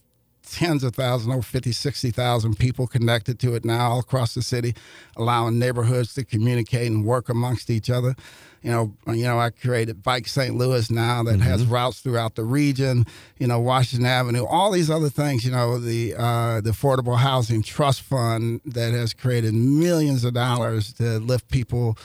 tens of thousands, over 50, 60,000 people connected to it now all across the city, allowing neighborhoods to communicate and work amongst each other. You know, you know, I created Bike St. Louis now that mm-hmm. has routes throughout the region. You know, Washington Avenue, all these other things. You know, the uh, the Affordable Housing Trust Fund that has created millions of dollars to lift people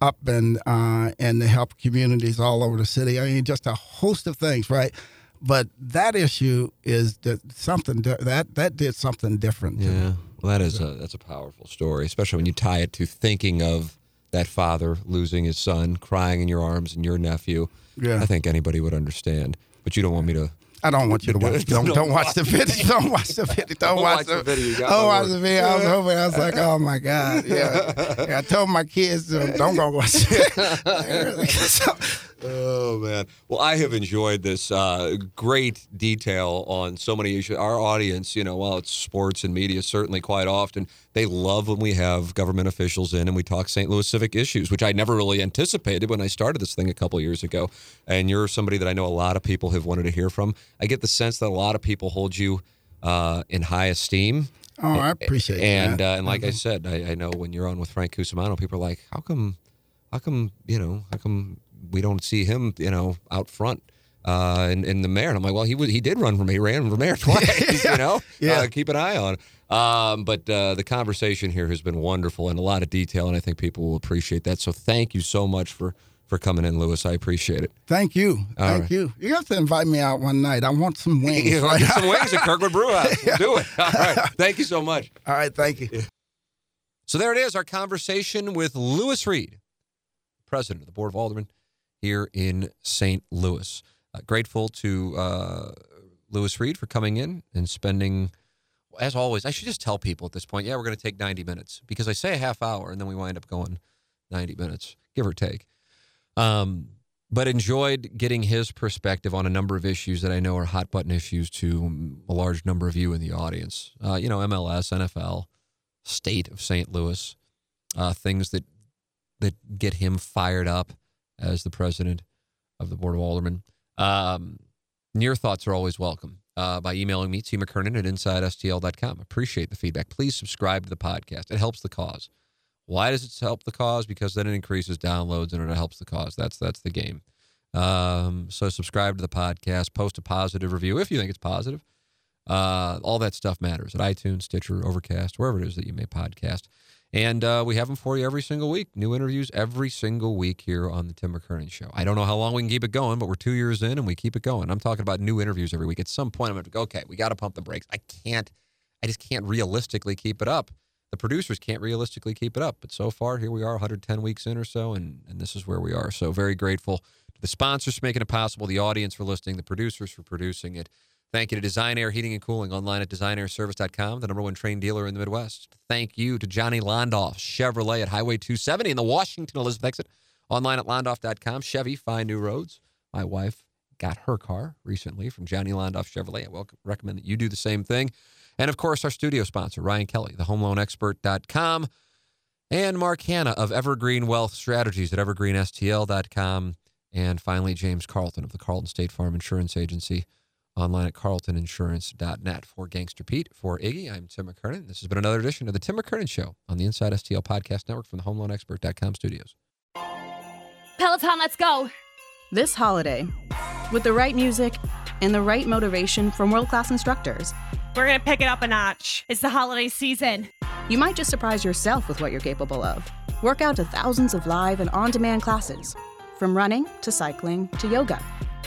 up and uh, and to help communities all over the city. I mean, just a host of things, right? But that issue is that something that that did something different. Yeah, well, that is a that's a powerful story, especially when you tie it to thinking of that father losing his son, crying in your arms, and your nephew. Yeah, I think anybody would understand. But you don't want me to I don't want you to watch. Don't, don't watch the video. Don't watch the video. Don't, don't watch, the, video. Don't watch the video. I was hoping. I was like, oh my god. Yeah. yeah I told my kids, don't go watch it. so, Oh man! Well, I have enjoyed this uh, great detail on so many issues. Our audience, you know, while it's sports and media, certainly quite often they love when we have government officials in and we talk St. Louis civic issues, which I never really anticipated when I started this thing a couple years ago. And you're somebody that I know a lot of people have wanted to hear from. I get the sense that a lot of people hold you uh, in high esteem. Oh, I appreciate and, that. Uh, and like mm-hmm. I said, I, I know when you're on with Frank Cusimano, people are like, "How come? How come? You know? How come we don't see him, you know, out front uh, in, in the mayor. And I'm like, well, he was, he did run for me, ran for mayor twice, yeah. you know, yeah. Uh, keep an eye on. Um, but uh, the conversation here has been wonderful and a lot of detail, and I think people will appreciate that. So thank you so much for for coming in, Lewis. I appreciate it. Thank you. All Thank right. you. You have to invite me out one night. I want some wings. you right? some wings at Kirkwood Brewhouse. yeah. Do it. All right. Thank you so much. All right. Thank you. Yeah. So there it is, our conversation with Lewis Reed, president of the Board of Aldermen here in St. Louis. Uh, grateful to uh, Lewis Reed for coming in and spending, as always, I should just tell people at this point, yeah, we're going to take 90 minutes because I say a half hour and then we wind up going 90 minutes, give or take. Um, but enjoyed getting his perspective on a number of issues that I know are hot button issues to a large number of you in the audience. Uh, you know, MLS, NFL, state of St. Louis, uh, things that that get him fired up as the president of the Board of Aldermen. Um, your thoughts are always welcome uh, by emailing me, T. McKernan at InsideSTL.com. Appreciate the feedback. Please subscribe to the podcast. It helps the cause. Why does it help the cause? Because then it increases downloads and it helps the cause. That's that's the game. Um, so subscribe to the podcast, post a positive review if you think it's positive. Uh, all that stuff matters at iTunes, Stitcher, Overcast, wherever it is that you may podcast. And uh, we have them for you every single week. New interviews every single week here on the Tim McKernan Show. I don't know how long we can keep it going, but we're two years in and we keep it going. I'm talking about new interviews every week. At some point, I'm going to go, okay, we got to pump the brakes. I can't, I just can't realistically keep it up. The producers can't realistically keep it up. But so far, here we are 110 weeks in or so, and, and this is where we are. So very grateful to the sponsors for making it possible, the audience for listening, the producers for producing it. Thank you to Design Aire Heating and Cooling online at designairservice.com, the number one Trane dealer in the Midwest. Thank you to Johnny Londoff Chevrolet at Highway 270 in the Washington Elizabeth exit. Online at londoff.com. Chevy, find new roads. My wife got her car recently from Johnny Londoff Chevrolet. I welcome, recommend that you do the same thing. And of course, our studio sponsor, Ryan Kelley, the homeloanexpert.com, and Mark Hannah of Evergreen Wealth Strategies at evergreenstl.com. And finally, James Carlton of the Carlton State Farm Insurance Agency online at carltoninsurance.net. For Gangster Pete, for Iggy, I'm Tim McKernan. This has been another edition of the Tim McKernan Show on the Inside STL Podcast Network from the HomeLoanExpert.com studios. Peloton, let's go! This holiday, with the right music and the right motivation from world class instructors, we're going to pick it up a notch. It's the holiday season. You might just surprise yourself with what you're capable of. Work out to thousands of live and on demand classes, from running to cycling to yoga.